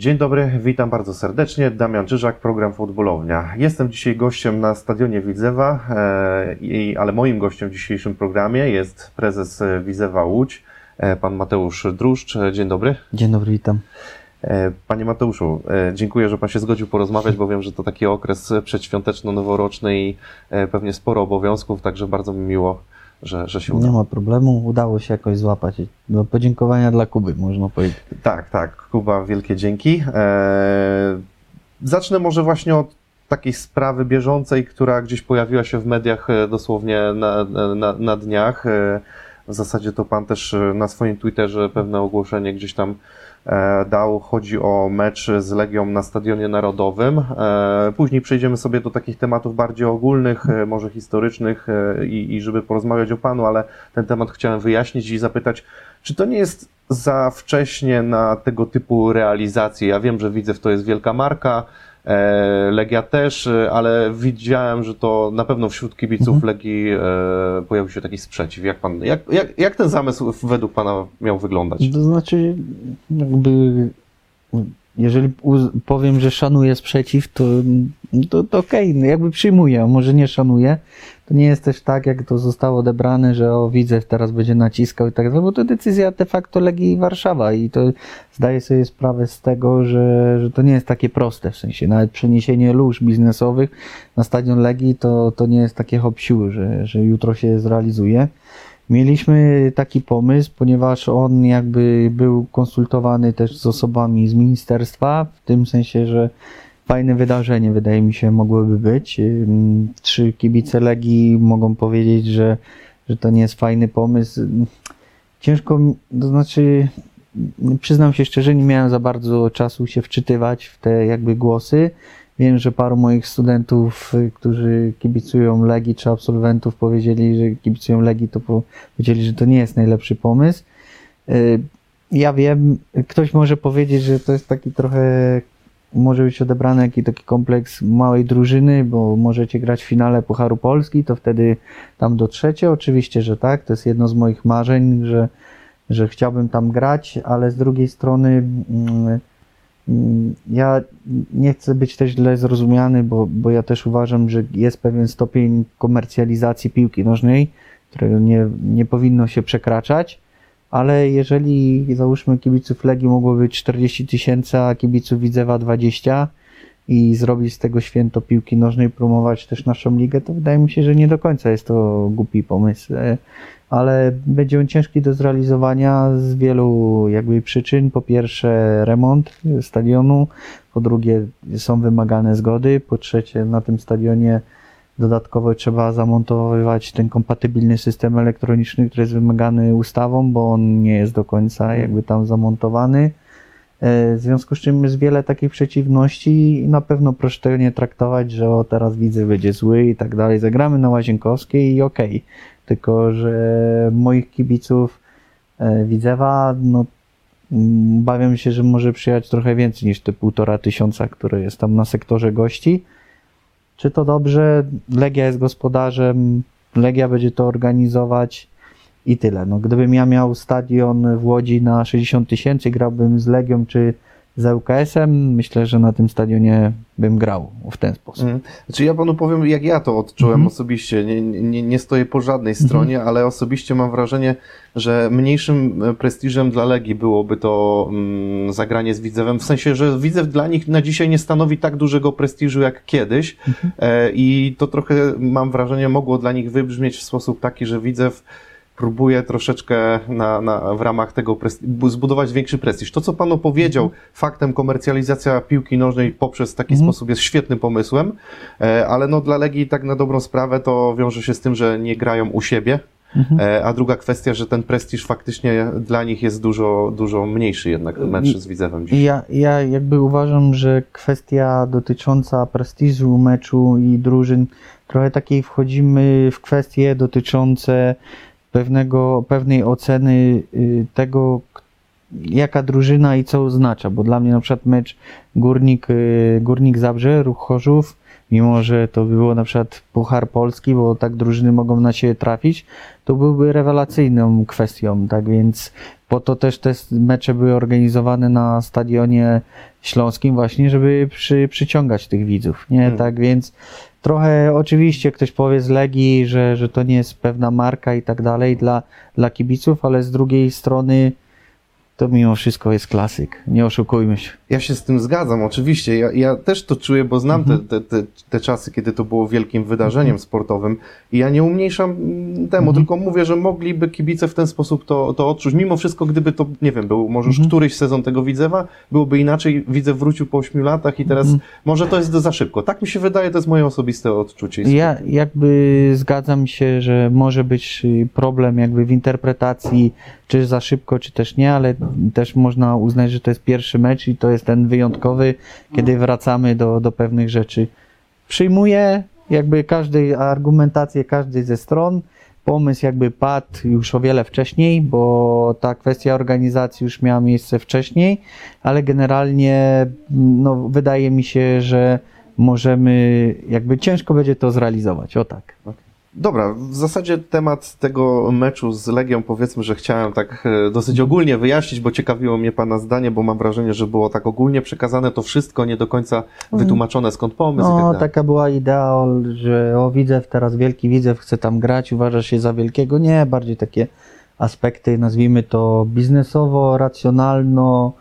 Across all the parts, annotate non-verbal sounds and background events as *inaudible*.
Dzień dobry, witam bardzo serdecznie. Damian Czyżak, program Futbolownia. Jestem dzisiaj gościem na stadionie Widzewa, e, ale moim gościem w dzisiejszym programie jest prezes Widzewa Łódź, e, pan Mateusz Druszcz. Dzień dobry. Dzień dobry, witam. E, panie Mateuszu, e, dziękuję, że Pan się zgodził porozmawiać, bo wiem, że to taki okres przedświąteczno-noworoczny i e, pewnie sporo obowiązków, także bardzo mi miło, że, że się Nie udało. ma problemu, udało się jakoś złapać. Do podziękowania dla Kuby, można powiedzieć. Tak, tak, Kuba, wielkie dzięki. E, zacznę może właśnie od takiej sprawy bieżącej, która gdzieś pojawiła się w mediach e, dosłownie na, na, na dniach. E, w zasadzie to Pan też e, na swoim Twitterze pewne ogłoszenie gdzieś tam dał. Chodzi o mecz z Legią na Stadionie Narodowym. E, Później przejdziemy sobie do takich tematów bardziej ogólnych, e, może historycznych e, i, i żeby porozmawiać o Panu, ale ten temat chciałem wyjaśnić i zapytać, czy to nie jest za wcześnie na tego typu realizacje? Ja wiem, że Widzew to jest wielka marka, e, Legia też, e, ale widziałem, że to na pewno wśród kibiców Legii e, pojawił się taki sprzeciw. Jak, pan, jak, jak, jak ten zamysł według Pana miał wyglądać? To znaczy, jakby, jeżeli powiem, że szanuję sprzeciw, to, to, to okej, no jakby przyjmuję, może nie szanuję. To nie jest też tak, jak to zostało odebrane, że o widzę, teraz będzie naciskał i tak dalej, bo to decyzja de facto Legii Warszawa i to zdaję sobie sprawę z tego, że, że to nie jest takie proste, w sensie nawet przeniesienie lóż biznesowych na stadion Legii to, to nie jest takie hop że, że jutro się zrealizuje. Mieliśmy taki pomysł, ponieważ on jakby był konsultowany też z osobami z ministerstwa, w tym sensie, że fajne wydarzenie wydaje mi się mogłoby być. Czy kibice Legii mogą powiedzieć, że, że to nie jest fajny pomysł? Ciężko, to znaczy przyznam się szczerze, nie miałem za bardzo czasu się wczytywać w te jakby głosy. Wiem, że paru moich studentów, y, którzy kibicują Legii, czy absolwentów powiedzieli, że kibicują Legii, to powiedzieli, że to nie jest najlepszy pomysł. Y, Ja wiem, ktoś może powiedzieć, że to jest taki trochę, może być odebrany jakiś taki kompleks małej drużyny, bo możecie grać w finale Pucharu Polski, to wtedy tam dotrzecie. Oczywiście, że tak, to jest jedno z moich marzeń, że, że chciałbym tam grać, ale z drugiej strony mm, Mm, Ja nie chcę być też źle zrozumiany, bo, bo ja też uważam, że jest pewien stopień komercjalizacji piłki nożnej, którego nie, nie powinno się przekraczać, ale jeżeli załóżmy kibiców Legii mogło być 40 tysięcy, a kibiców Widzewa 20 i zrobić z tego święto piłki nożnej, promować też naszą ligę, to wydaje mi się, że nie do końca jest to głupi pomysł. Ale będzie on ciężki do zrealizowania z wielu jakby przyczyn. Po pierwsze remont stadionu, po drugie są wymagane zgody, po trzecie na tym stadionie dodatkowo trzeba zamontowywać ten kompatybilny system elektroniczny, który jest wymagany ustawą, bo on nie jest do końca jakby tam zamontowany. E, W związku z czym jest wiele takich przeciwności i na pewno proszę nie traktować, że o teraz widzę będzie zły i tak dalej. Zagramy na Łazienkowskiej i okej. Tylko, że moich kibiców e, Widzewa, no mm, bawiam się, że może przyjechać trochę więcej niż te półtora tysiąca, które jest tam na sektorze gości. Czy to dobrze? Legia jest gospodarzem, Legia będzie to organizować i tyle. No, gdybym ja miał stadion w Łodzi na 60 tysięcy, grałbym z Legią czy z ŁKS-em, myślę, że na tym stadionie bym grał w ten sposób. Mm. Znaczy ja panu powiem, jak ja to odczułem Mhm. osobiście. Nie, nie, nie stoję po żadnej stronie, ale osobiście mam wrażenie, że mniejszym e, prestiżem dla Legii byłoby to mm, zagranie z Widzewem. W sensie, że Widzew dla nich na dzisiaj nie stanowi tak dużego prestiżu jak kiedyś. E, I to trochę, mam wrażenie, mogło dla nich wybrzmieć w sposób taki, że Widzew próbuje troszeczkę na, na, w ramach tego zbudować większy prestiż. To, co Pan opowiedział, faktem komercjalizacja piłki nożnej poprzez taki Mhm. sposób jest świetnym pomysłem, e, ale no dla Legii tak na dobrą sprawę to wiąże się z tym, że nie grają u siebie, Mhm. e, a druga kwestia, że ten prestiż faktycznie dla nich jest dużo, dużo mniejszy jednak mecz z Widzewem dziś. ja, ja jakby uważam, że kwestia dotycząca prestiżu meczu i drużyn, trochę takiej wchodzimy w kwestie dotyczące pewnego, pewnej oceny y, tego, jaka drużyna i co oznacza, bo dla mnie na przykład mecz Górnik, y, Górnik Zabrze, Ruch Chorzów, mimo że to było na przykład Puchar Polski, bo tak drużyny mogą na siebie trafić, to byłby rewelacyjną kwestią, tak więc po to też te mecze były organizowane na stadionie śląskim właśnie, żeby przy, przyciągać tych widzów, nie? Hmm. Tak więc trochę oczywiście ktoś powie z Legii, że, że to nie jest pewna marka i tak dalej dla, dla kibiców, ale z drugiej strony to mimo wszystko jest klasyk, nie oszukujmy się. Ja się z tym zgadzam, oczywiście. Ja, ja też to czuję, bo znam Mhm. te, te, te, te czasy, kiedy to było wielkim wydarzeniem sportowym i ja nie umniejszam temu, Mhm. tylko mówię, że mogliby kibice w ten sposób to, to odczuć. Mimo wszystko, gdyby to, nie wiem, był może już Mhm. któryś sezon tego Widzewa, byłoby inaczej. Widzew wrócił po ośmiu latach i teraz Mhm. może to jest za szybko. Tak mi się wydaje, to jest moje osobiste odczucie. Ja jakby zgadzam się, że może być problem jakby w interpretacji, czy za szybko, czy też nie, ale też można uznać, że to jest pierwszy mecz i to jest ten wyjątkowy, kiedy wracamy do, do pewnych rzeczy. Przyjmuję jakby każdej argumentację każdej ze stron. Pomysł jakby padł już o wiele wcześniej, bo ta kwestia organizacji już miała miejsce wcześniej, ale generalnie no, wydaje mi się, że możemy, jakby ciężko będzie to zrealizować, o tak. Dobra, w zasadzie temat tego meczu z Legią powiedzmy, że chciałem tak e, dosyć ogólnie wyjaśnić, bo ciekawiło mnie Pana zdanie, bo mam wrażenie, że było tak ogólnie przekazane to wszystko, nie do końca wytłumaczone skąd pomysł tak No, dalej. taka była idea, że o Widzew, teraz wielki Widzew chce tam grać, uważa się za wielkiego. Nie, bardziej takie aspekty, nazwijmy to biznesowo, racjonalno,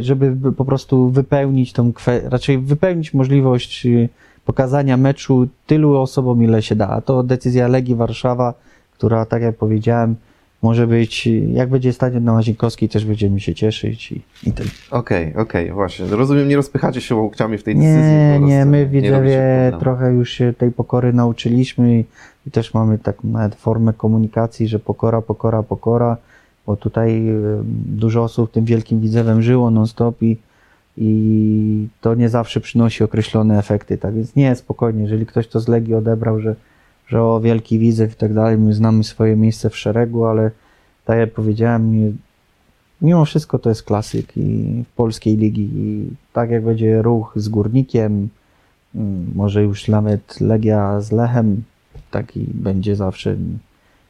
żeby po prostu wypełnić tą kwestię, raczej wypełnić możliwość y, pokazania meczu tylu osobom, ile się da. A to decyzja Legii Warszawa, która, tak jak powiedziałem, może być, jak będzie stadion na Łazienkowskiej, też będziemy się cieszyć i, i tyle. Okej, okej, właśnie. Rozumiem, nie rozpychacie się łokciami w tej decyzji. Nie, nie, my widzowie problemu. trochę już się tej pokory nauczyliśmy i, i też mamy taką nawet formę komunikacji, że pokora, pokora, pokora, bo tutaj dużo osób tym wielkim widzewem żyło non-stop i, i to nie zawsze przynosi określone efekty, tak więc nie, spokojnie, jeżeli ktoś to z Legii odebrał, że, że o wielki widzew i tak dalej, my znamy swoje miejsce w szeregu, ale tak jak powiedziałem, mimo wszystko to jest klasyk i w polskiej ligi. I tak jak będzie ruch z Górnikiem, mm, może już nawet Legia z Lechem, taki będzie zawsze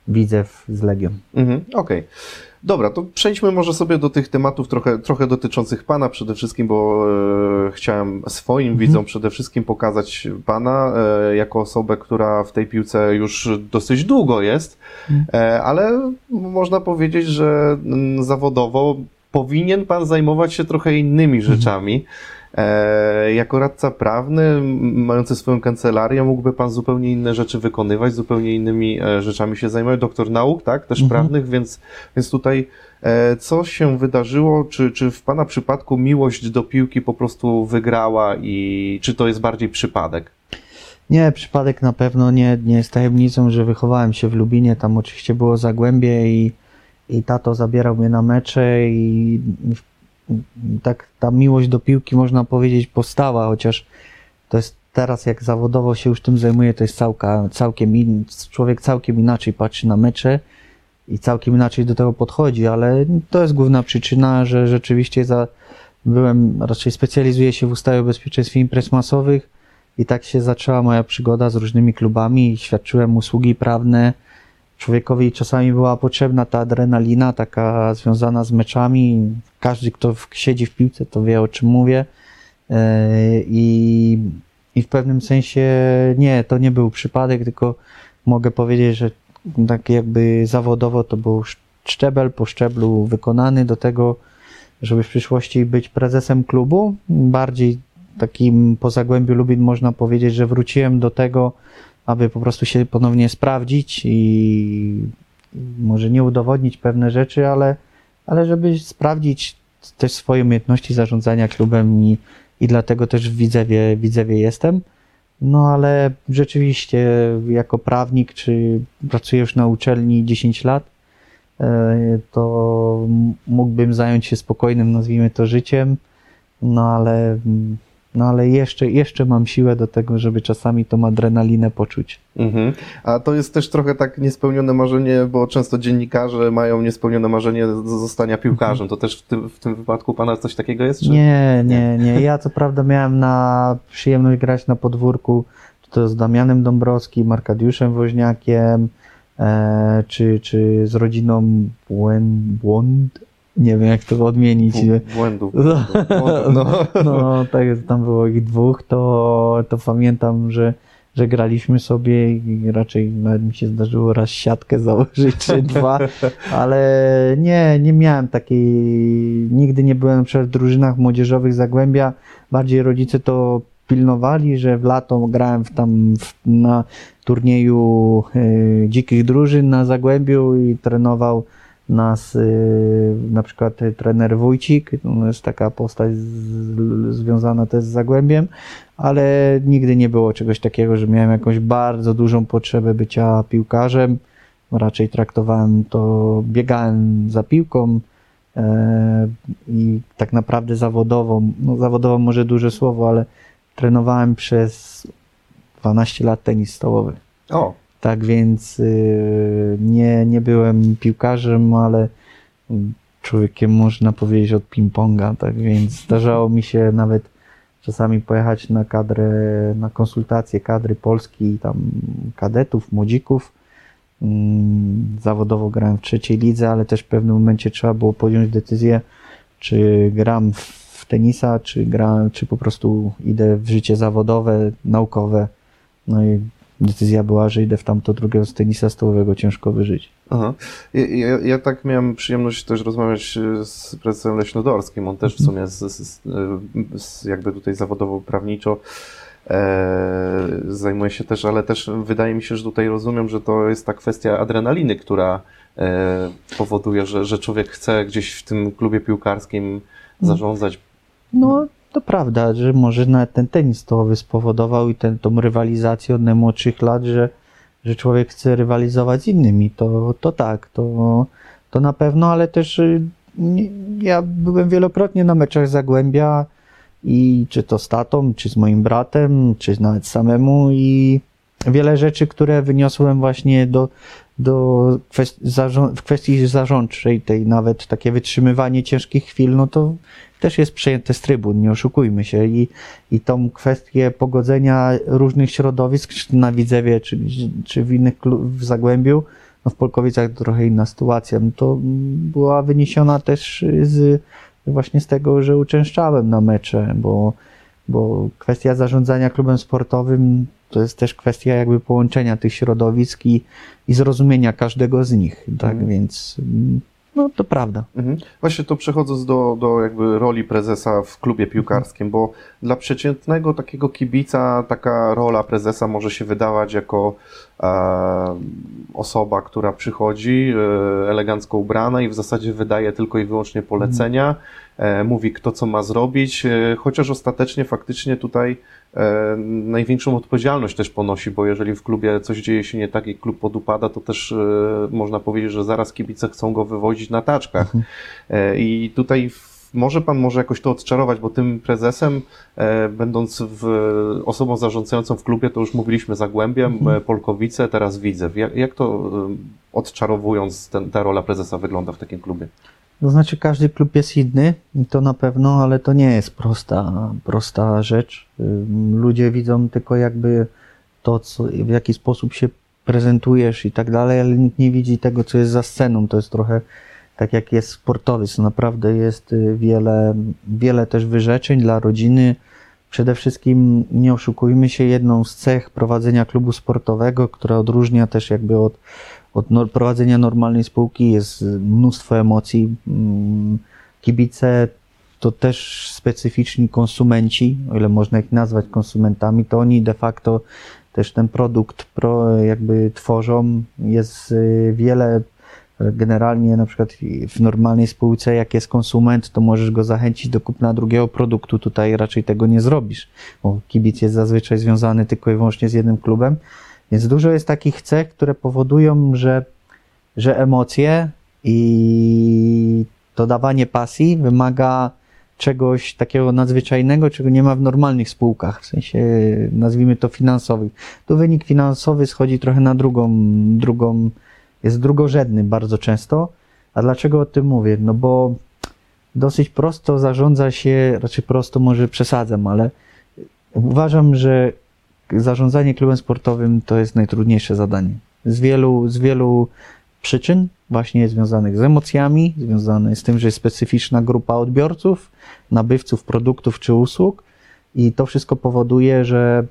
Widzew z Legią. Mhm, Okej. Dobra, to przejdźmy może sobie do tych tematów trochę, trochę dotyczących Pana przede wszystkim, bo e, chciałem swoim Mhm. widzom przede wszystkim pokazać Pana e, jako osobę, która w tej piłce już dosyć długo jest, Mhm. e, ale można powiedzieć, że mm, zawodowo powinien Pan zajmować się trochę innymi Mhm. rzeczami. E, jako radca prawny, mający swoją kancelarię, mógłby Pan zupełnie inne rzeczy wykonywać, zupełnie innymi e, rzeczami się zajmować. Doktor nauk, tak, też Mhm. prawnych, więc, więc tutaj e, co się wydarzyło? Czy, czy w Pana przypadku miłość do piłki po prostu wygrała i czy to jest bardziej przypadek? Nie, przypadek na pewno nie, nie jest tajemnicą, że wychowałem się w Lubinie, tam oczywiście było Zagłębie i, i tato zabierał mnie na mecze i tak ta miłość do piłki można powiedzieć powstała, chociaż to jest teraz jak zawodowo się już tym zajmuję, to jest całka, całkiem in, człowiek całkiem inaczej patrzy na mecze i całkiem inaczej do tego podchodzi, ale to jest główna przyczyna, że rzeczywiście za, byłem, raczej specjalizuję się w ustawie o bezpieczeństwie imprez masowych i tak się zaczęła moja przygoda z różnymi klubami. Świadczyłem usługi prawne. Człowiekowi czasami była potrzebna ta adrenalina, taka związana z meczami. Każdy, kto siedzi w piłce, to wie o czym mówię. E, I, I w pewnym sensie nie, to nie był przypadek, tylko mogę powiedzieć, że tak jakby zawodowo to był szczebel po szczeblu wykonany do tego, żeby w przyszłości być prezesem klubu. Bardziej takim po Zagłębiu Lubin można powiedzieć, że wróciłem do tego, aby po prostu się ponownie sprawdzić i może nie udowodnić pewne rzeczy, ale, ale żeby sprawdzić też swoje umiejętności zarządzania klubem i, i dlatego też w Widzewie, Widzewie jestem. No ale rzeczywiście jako prawnik, czy pracuję już na uczelni 10 lat, e, to mógłbym zająć się spokojnym, nazwijmy to, życiem, no ale mm, no ale jeszcze, jeszcze mam siłę do tego, żeby czasami tą adrenalinę poczuć. Mhm. A to jest też trochę tak niespełnione marzenie, bo często dziennikarze mają niespełnione marzenie zostania piłkarzem. To też w tym, w tym wypadku pana coś takiego jest? Czy? Nie, nie, nie. Ja co prawda miałem na przyjemność grać na podwórku, to z Damianem Dąbrowskim, Arkadiuszem Woźniakiem, e, czy, czy z rodziną Błęd, Błąd, nie wiem jak to odmienić. Bł- Błędów. No. No. No, tak, tam było ich dwóch, to, to pamiętam, że, że graliśmy sobie i raczej nawet mi się zdarzyło raz siatkę założyć, czy dwa, ale nie, nie miałem takiej, nigdy nie byłem w drużynach młodzieżowych Zagłębia, bardziej rodzice to pilnowali, że w lato grałem w tam w, na turnieju y, dzikich drużyn na Zagłębiu i trenował nas y, na przykład y, trener Wójcik, to jest taka postać z, związana też z Zagłębiem, ale nigdy nie było czegoś takiego, że miałem jakąś bardzo dużą potrzebę bycia piłkarzem. Raczej traktowałem to, biegałem za piłką e, i tak naprawdę zawodową, no zawodową może duże słowo, ale trenowałem przez 12 lat tenis stołowy. O, Tak więc y, nie, nie byłem piłkarzem, ale człowiekiem można powiedzieć od ping-ponga, tak więc zdarzało mi się nawet czasami pojechać na kadrę, na konsultacje kadry Polski, tam kadetów, młodzików. Mm, Zawodowo grałem w trzeciej lidze, ale też w pewnym momencie trzeba było podjąć decyzję, czy gram w tenisa, czy gram, czy po prostu idę w życie zawodowe, naukowe. No i decyzja była, że idę w tamto drugiego z tenisa stołowego ciężko wyżyć. Aha. Ja, ja, ja tak miałem przyjemność też rozmawiać e, z prezesem Leśnodorskim. On też w sumie z, z, z, z jakby tutaj zawodowo prawniczo e, zajmuje się też, ale też wydaje mi się, że tutaj rozumiem, że to jest ta kwestia adrenaliny, która e, powoduje, że, że człowiek chce gdzieś w tym klubie piłkarskim zarządzać. No, to prawda, że może nawet ten tenis stołowy spowodował i ten, tą rywalizację od najmłodszych lat, że, że człowiek chce rywalizować z innymi. To, to tak, to, to na pewno, ale też y, ja byłem wielokrotnie na meczach Zagłębia i czy to z tatą, czy z moim bratem, czy nawet samemu i wiele rzeczy, które wyniosłem właśnie do, do kwest- w kwestii zarządczej, tej nawet takie wytrzymywanie ciężkich chwil, no to też jest przejęte z trybun, nie oszukujmy się. I, i tą kwestię pogodzenia różnych środowisk, czy na Widzewie, czy, czy w innych w Zagłębiu, no w Polkowicach trochę inna sytuacja, no to była wyniesiona też z, właśnie z tego, że uczęszczałem na mecze, bo, bo kwestia zarządzania klubem sportowym to jest też kwestia jakby połączenia tych środowisk i, i zrozumienia każdego z nich, tak, Mhm. więc no to prawda. Mhm. Właśnie to przechodząc do, do jakby roli prezesa w klubie piłkarskim, bo dla przeciętnego takiego kibica taka rola prezesa może się wydawać jako e, osoba, która przychodzi e, elegancko ubrana i w zasadzie wydaje tylko i wyłącznie polecenia, e, mówi kto co ma zrobić, e, chociaż ostatecznie faktycznie tutaj e, największą odpowiedzialność też ponosi, bo jeżeli w klubie coś dzieje się nie tak i klub podupada, to też e, można powiedzieć, że zaraz kibice chcą go wywozić na taczkach. E, I tutaj może pan może jakoś to odczarować, bo tym prezesem, e, będąc w, osobą zarządzającą w klubie, to już mówiliśmy Zagłębiem, mhm. Polkowice, teraz Widzew. Jak, jak to e, odczarowując ten, ta rola prezesa wygląda w takim klubie? To znaczy, każdy klub jest inny, to na pewno, ale to nie jest prosta, prosta rzecz. Ludzie widzą tylko jakby to, co, w jaki sposób się prezentujesz i tak dalej, ale nikt nie widzi tego, co jest za sceną. To jest trochę tak, jak jest sportowiec. Naprawdę jest y, wiele, wiele też wyrzeczeń dla rodziny. Przede wszystkim nie oszukujmy się, jedną z cech prowadzenia klubu sportowego, która odróżnia też jakby od od prowadzenia normalnej spółki jest mnóstwo emocji. Mm, Kibice to też specyficzni konsumenci, o ile można ich nazwać konsumentami, to oni de facto też ten produkt pro, jakby tworzą. Jest y, wiele generalnie na przykład w normalnej spółce, jak jest konsument, to możesz go zachęcić do kupna drugiego produktu. Tutaj raczej tego nie zrobisz, bo kibic jest zazwyczaj związany tylko i wyłącznie z jednym klubem. Więc dużo jest takich cech, które powodują, że, że emocje i to dawanie pasji wymaga czegoś takiego nadzwyczajnego, czego nie ma w normalnych spółkach, w sensie nazwijmy to finansowych. Tu wynik finansowy schodzi trochę na drugą, drugą jest drugorzędny bardzo często. A dlaczego o tym mówię? No bo dosyć prosto zarządza się, raczej prosto może przesadzam, ale uważam, że zarządzanie klubem sportowym to jest najtrudniejsze zadanie. Z wielu, z wielu przyczyn, właśnie związanych z emocjami, związanych z tym, że jest specyficzna grupa odbiorców, nabywców produktów czy usług i to wszystko powoduje, że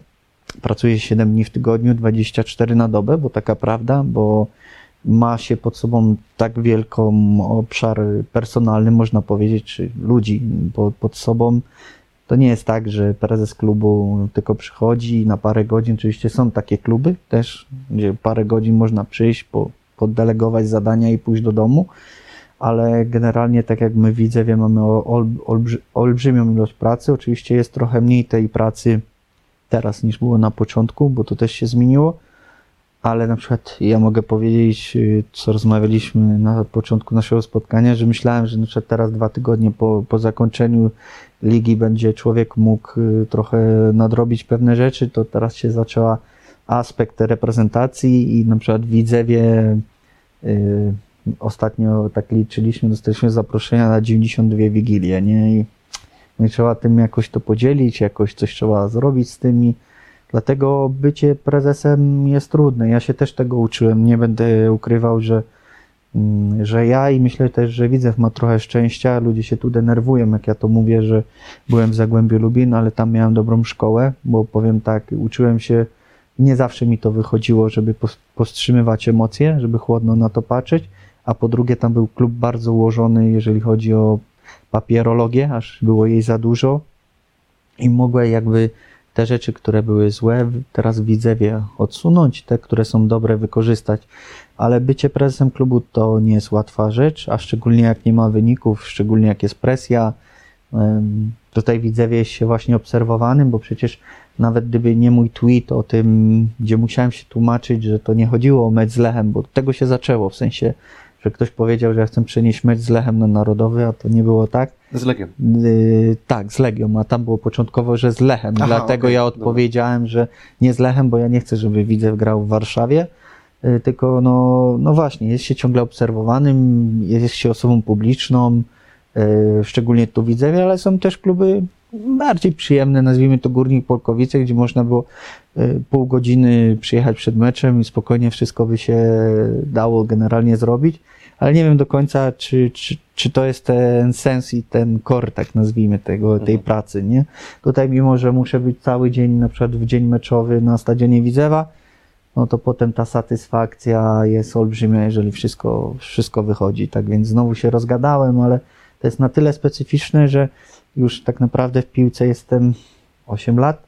pracuje 7 dni w tygodniu, 24 na dobę, bo taka prawda, bo ma się pod sobą tak wielką obszar personalny, można powiedzieć, czy ludzi pod, pod sobą. To nie jest tak, że prezes klubu tylko przychodzi na parę godzin. Oczywiście są takie kluby też, gdzie parę godzin można przyjść, po, poddelegować zadania i pójść do domu, ale generalnie, tak jak my widzę, wie, mamy olbrzy, olbrzymią ilość pracy. Oczywiście jest trochę mniej tej pracy teraz niż było na początku, bo to też się zmieniło ale na przykład ja mogę powiedzieć, y, co rozmawialiśmy na początku naszego spotkania, że myślałem, że na przykład teraz dwa tygodnie po, po zakończeniu ligi będzie człowiek mógł y, trochę nadrobić pewne rzeczy, to teraz się zaczęła aspekt reprezentacji i na przykład Widzewie yy, ostatnio tak liczyliśmy, dostaliśmy zaproszenia na 92 wigilie, nie? I, no i trzeba tym jakoś to podzielić, jakoś coś trzeba zrobić z tymi Dlatego bycie prezesem jest trudne. Ja się też tego uczyłem. Nie będę ukrywał, że, mm, że ja i myślę też, że Widzew ma trochę szczęścia. Ludzie się tu denerwują, jak ja to mówię, że byłem w Zagłębiu Lubin, ale tam miałem dobrą szkołę, bo powiem tak, uczyłem się, nie zawsze mi to wychodziło, żeby powstrzymywać emocje, żeby chłodno na to patrzeć, a po drugie tam był klub bardzo ułożony, jeżeli chodzi o papierologię, aż było jej za dużo i mogłem jakby te rzeczy, które były złe, teraz widzę wie odsunąć, te, które są dobre, wykorzystać. Ale bycie prezesem klubu to nie jest łatwa rzecz, a szczególnie jak nie ma wyników, szczególnie jak jest presja. Tutaj widzę jest się właśnie obserwowanym, bo przecież nawet gdyby nie mój tweet o tym, gdzie musiałem się tłumaczyć, że to nie chodziło o mecz z Lechem, bo tego się zaczęło, w sensie że ktoś powiedział, że ja chcę przenieść mecz z Lechem na Narodowy, a to nie było tak. Z Legią. Yy, tak, z Legią, a tam było początkowo, że z Lechem. Aha, Dlatego okay, ja odpowiedziałem, dobra. że nie z Lechem, bo ja nie chcę, żeby Widzew grał w Warszawie, yy, tylko no, no właśnie, jest się ciągle obserwowanym, jest się osobą publiczną, yy, szczególnie tu Widzewie, ale są też kluby bardziej przyjemne, nazwijmy to Górnik Polkowice, gdzie można było y, pół godziny przyjechać przed meczem i spokojnie wszystko by się dało generalnie zrobić, ale nie wiem do końca, czy, czy, czy to jest ten sens i ten core, tak nazwijmy tego, tej mhm. pracy, nie? Tutaj mimo, że muszę być cały dzień, na przykład w dzień meczowy na stadionie Widzewa, no to potem ta satysfakcja jest olbrzymia, jeżeli wszystko, wszystko wychodzi, tak więc znowu się rozgadałem, ale to jest na tyle specyficzne, że już tak naprawdę w piłce jestem 8 lat.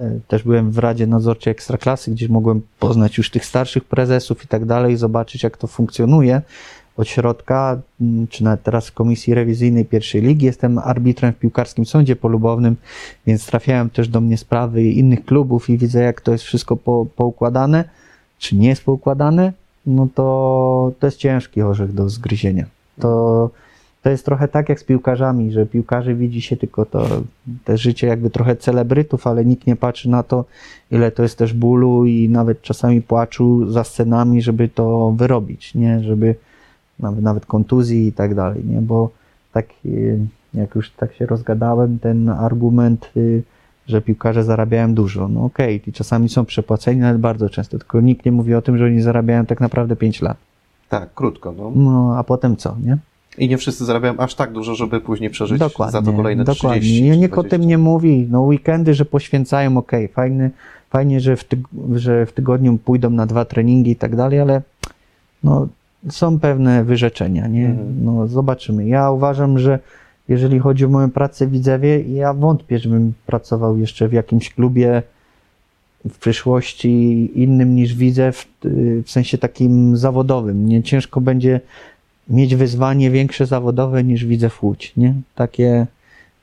E, też byłem w Radzie Nadzorczej Ekstraklasy, gdzie mogłem poznać już tych starszych prezesów i tak dalej, zobaczyć jak to funkcjonuje od środka, mm, czy nawet teraz w Komisji Rewizyjnej Pierwszej Ligi. Jestem arbitrem w piłkarskim sądzie polubownym, więc trafiają też do mnie sprawy innych klubów i widzę jak to jest wszystko po, poukładane, czy nie jest poukładane, no to to jest ciężki orzech do zgryzienia. To to jest trochę tak jak z piłkarzami, że piłkarzy widzi się tylko to, te życie jakby trochę celebrytów, ale nikt nie patrzy na to, ile to jest też bólu i nawet czasami płaczu za scenami, żeby to wyrobić, nie? Żeby nawet, nawet kontuzji i tak dalej, nie? Bo tak, y, jak już tak się rozgadałem, ten argument, y, że piłkarze zarabiają dużo. No okej, okay, i czasami są przepłaceni, ale bardzo często, tylko nikt nie mówi o tym, że oni zarabiają tak naprawdę 5 lat. Tak, krótko. No, no a potem co, nie? I nie wszyscy zarabiają aż tak dużo, żeby później przeżyć dokładnie, za to kolejne dokładnie. 30 Dokładnie. Nikt o tym nie mówi. No weekendy, że poświęcają, ok, fajny, fajnie, że w, tyg że w tygodniu pójdą na dwa treningi i tak dalej, ale no, są pewne wyrzeczenia, nie? Mhm. No zobaczymy. Ja uważam, że jeżeli chodzi o moją pracę Widzewie, ja wątpię, żebym pracował jeszcze w jakimś klubie w przyszłości innym niż widzę, w, w sensie takim zawodowym. Nie ciężko będzie mieć wyzwanie większe zawodowe niż widzę w Łódź, nie? Takie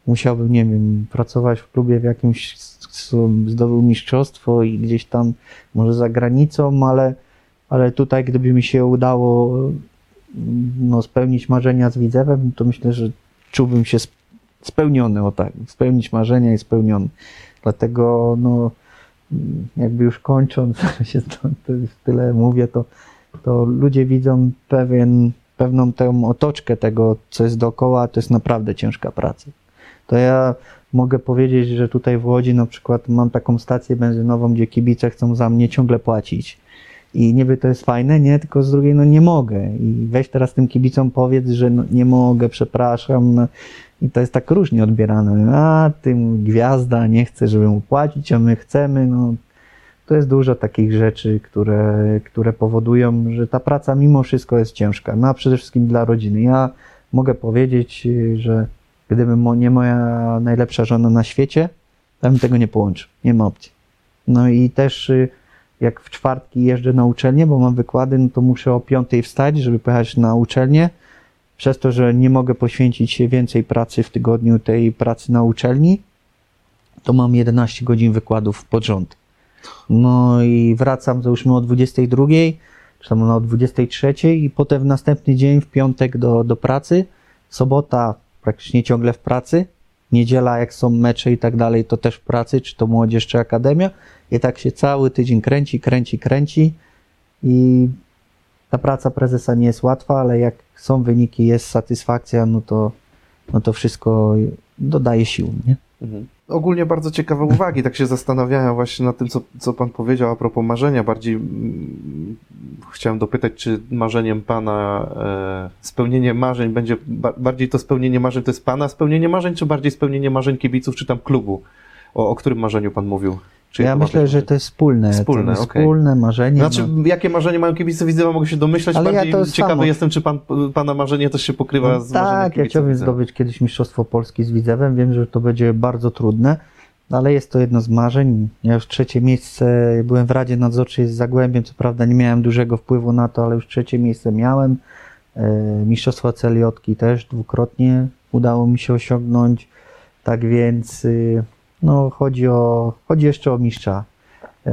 musiałbym, nie wiem, pracować w klubie w jakimś, zdobył mistrzostwo i gdzieś tam może za granicą, ale, ale tutaj gdyby mi się udało no, spełnić marzenia z Widzewem, to myślę, że czułbym się spełniony, o tak, spełnić marzenia i spełniony. Dlatego, no, jakby już kończąc, *laughs* się to, to już tyle mówię, to, to ludzie widzą pewien, pewną tę otoczkę tego, co jest dookoła, to jest naprawdę ciężka praca. To ja mogę powiedzieć, że tutaj w Łodzi na przykład mam taką stację benzynową, gdzie kibice chcą za mnie ciągle płacić. I niby to jest fajne, nie, tylko z drugiej no nie mogę. I weź teraz tym kibicom powiedz, że no, nie mogę, przepraszam. No. I to jest tak różnie odbierane. A, tym gwiazda nie chce, żeby mu płacić, a my chcemy. No, to jest dużo takich rzeczy, które, które powodują, że ta praca mimo wszystko jest ciężka. No a przede wszystkim dla rodziny. Ja mogę powiedzieć, że gdyby nie moja najlepsza żona na świecie, to bym tego nie połączył. Nie ma opcji. No i też y, jak w czwartki jeżdżę na uczelnię, bo mam wykłady, no to muszę o piątej wstać, żeby pojechać na uczelnię. Przez to, że nie mogę poświęcić się więcej pracy w tygodniu tej pracy na uczelni, to mam 11 godzin wykładów pod rząd. No i wracam załóżmy o 22, czy tam o 23 i potem w następny dzień, w piątek do, do pracy. Sobota praktycznie ciągle w pracy. Niedziela, jak są mecze i tak dalej, to też w pracy, czy to młodzież, czy akademia. I tak się cały tydzień kręci, kręci, kręci. I ta praca prezesa nie jest łatwa, ale jak są wyniki, jest satysfakcja, no to, no to wszystko dodaje sił. Nie? Mhm. Ogólnie bardzo ciekawe uwagi, tak się zastanawiałem właśnie nad tym, co, co pan powiedział a propos marzenia. Bardziej mm, chciałem dopytać, czy marzeniem pana e, spełnienie marzeń będzie, ba, bardziej to spełnienie marzeń to jest pana spełnienie marzeń, czy bardziej spełnienie marzeń kibiców, czy tam klubu? O, o którym marzeniu pan mówił? Czy ja myślę, że to jest wspólne. Wspólne, to okay. wspólne marzenie. Znaczy, no. jakie marzenie mają kibice Widzewa, mogę się domyślać. Ale Bardziej ja ciekawy samo. jestem, czy pan, pana marzenie też się pokrywa no, z Tak, ja chciałbym zdobyć kiedyś Mistrzostwo Polski z Widzewem. Wiem, że to będzie bardzo trudne, ale jest to jedno z marzeń. Ja już trzecie miejsce, byłem w Radzie Nadzorczej z Zagłębiem, co prawda nie miałem dużego wpływu na to, ale już trzecie miejsce miałem. E, Mistrzostwo Celiotki też dwukrotnie udało mi się osiągnąć. Tak więc y, no, chodzi, o, chodzi jeszcze o mistrza. E,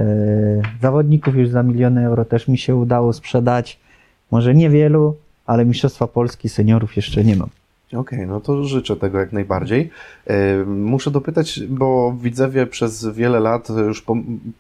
zawodników już za miliony euro też mi się udało sprzedać. Może niewielu, ale Mistrzostwa Polski seniorów jeszcze nie mam. Okej, okay, no to życzę tego jak najbardziej. E, muszę dopytać, bo Widzewie przez wiele lat, już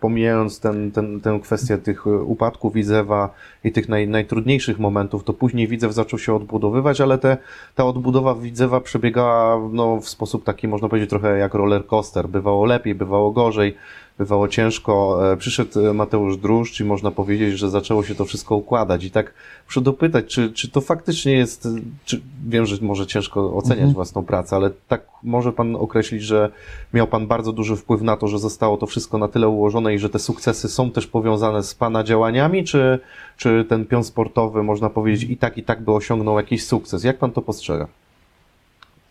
pomijając ten, ten, tę kwestię tych upadków Widzewa i tych naj, najtrudniejszych momentów, to później Widzew zaczął się odbudowywać, ale te, ta odbudowa Widzewa przebiegała no, w sposób taki, można powiedzieć, trochę jak roller coaster. Bywało lepiej, bywało gorzej bywało ciężko. E, przyszedł Mateusz Druszcz i można powiedzieć, że zaczęło się to wszystko układać. I tak muszę dopytać, czy, czy to faktycznie jest, czy, wiem, że może ciężko oceniać mhm. własną pracę, ale tak może Pan określić, że miał Pan bardzo duży wpływ na to, że zostało to wszystko na tyle ułożone i że te sukcesy są też powiązane z Pana działaniami, czy, czy ten pion sportowy, można powiedzieć, i tak, i tak by osiągnął jakiś sukces? Jak Pan to postrzega?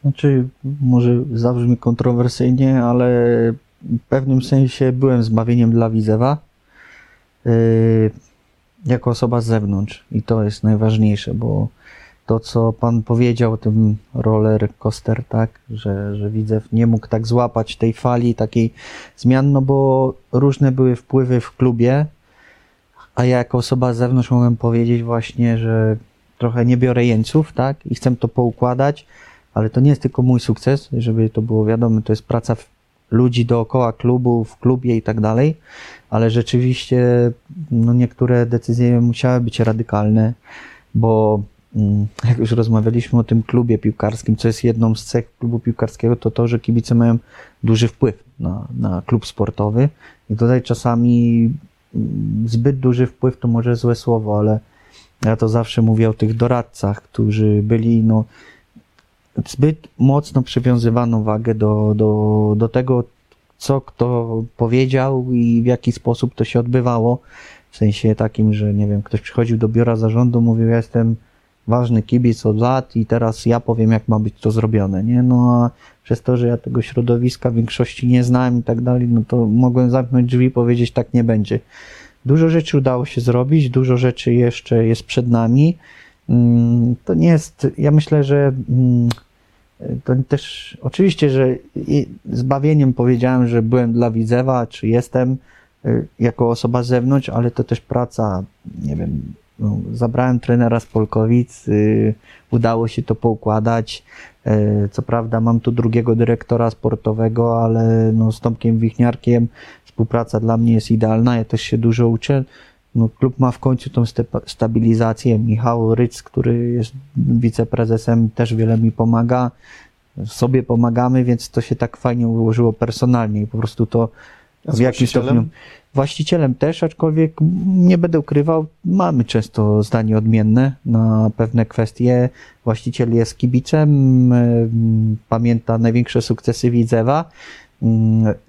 Znaczy, może zabrzmi kontrowersyjnie, ale w pewnym sensie byłem zbawieniem dla Widzewa yy, jako osoba z zewnątrz. I to jest najważniejsze, bo to, co Pan powiedział tym roller coaster, tak, że, że Widzew nie mógł tak złapać tej fali takiej zmian, no bo różne były wpływy w klubie, a ja jako osoba z zewnątrz mogłem powiedzieć właśnie, że trochę nie biorę jeńców, tak, i chcę to poukładać, ale to nie jest tylko mój sukces, żeby to było wiadomo, to jest praca ludzi dookoła klubu, w klubie i tak dalej, ale rzeczywiście no, niektóre decyzje musiały być radykalne, bo mm, jak już rozmawialiśmy o tym klubie piłkarskim, co jest jedną z cech klubu piłkarskiego, to to, że kibice mają duży wpływ na, na klub sportowy. I tutaj czasami mm, zbyt duży wpływ to może złe słowo, ale ja to zawsze mówię o tych doradcach, którzy byli no, zbyt mocno przywiązywano wagę do, do, do tego, co kto powiedział i w jaki sposób to się odbywało. W sensie takim, że nie wiem, ktoś przychodził do biura zarządu, mówił, ja jestem ważny kibic od lat i teraz ja powiem, jak ma być to zrobione, nie? No a przez to, że ja tego środowiska w większości nie znałem i tak dalej, no to mogłem zamknąć drzwi i powiedzieć, tak nie będzie. Dużo rzeczy udało się zrobić, dużo rzeczy jeszcze jest przed nami. Mm, to nie jest, ja myślę, że mm, to też oczywiście, że zbawieniem powiedziałem, że byłem dla Widzewa, czy jestem y, jako osoba z zewnątrz, ale to też praca, nie wiem, no, zabrałem trenera z Polkowic, y, udało się to poukładać. Y, co prawda mam tu drugiego dyrektora sportowego, ale no, z Tomkiem Wichniarkiem współpraca dla mnie jest idealna, ja też się dużo uczę. No, klub ma w końcu tą stabilizację. Michał Ryc, który jest wiceprezesem, też wiele mi pomaga. Sobie pomagamy, więc to się tak fajnie ułożyło personalnie i po prostu to w jakimś stopniu. Właścicielem też, aczkolwiek nie będę ukrywał, mamy często zdanie odmienne na pewne kwestie. Właściciel jest kibicem, em, pamięta największe sukcesy Widzewa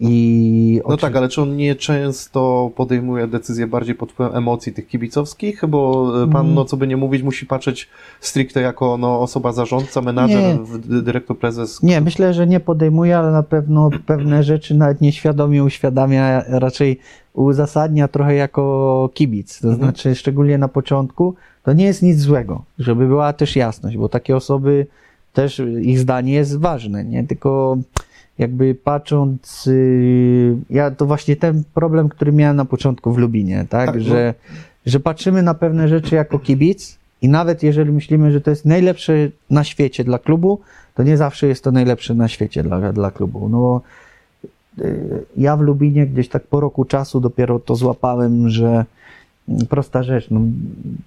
i No tak, ale czy on nie często podejmuje decyzje bardziej pod wpływem emocji tych kibicowskich? Bo e, pan, Mm. no co by nie mówić, musi patrzeć stricte jako no, osoba zarządca, menadżer, Nie. dyrektor, prezes. Nie, myślę, że nie podejmuje, ale na pewno pewne rzeczy nawet nieświadomie uświadamia, raczej uzasadnia trochę jako kibic. To Mhm. znaczy, szczególnie na początku, to nie jest nic złego, żeby była też jasność, bo takie osoby też ich zdanie jest ważne, nie? Tylko jakby patrząc, yy, ja to właśnie ten problem, który miałem na początku w Lubinie, tak, Tak, no. że, że patrzymy na pewne rzeczy jako kibic i nawet jeżeli myślimy, że to jest najlepsze na świecie dla klubu, to nie zawsze jest to najlepsze na świecie dla, dla klubu. No, bo, yy, ja w Lubinie gdzieś tak po roku czasu dopiero to złapałem, że mm, prosta rzecz, no,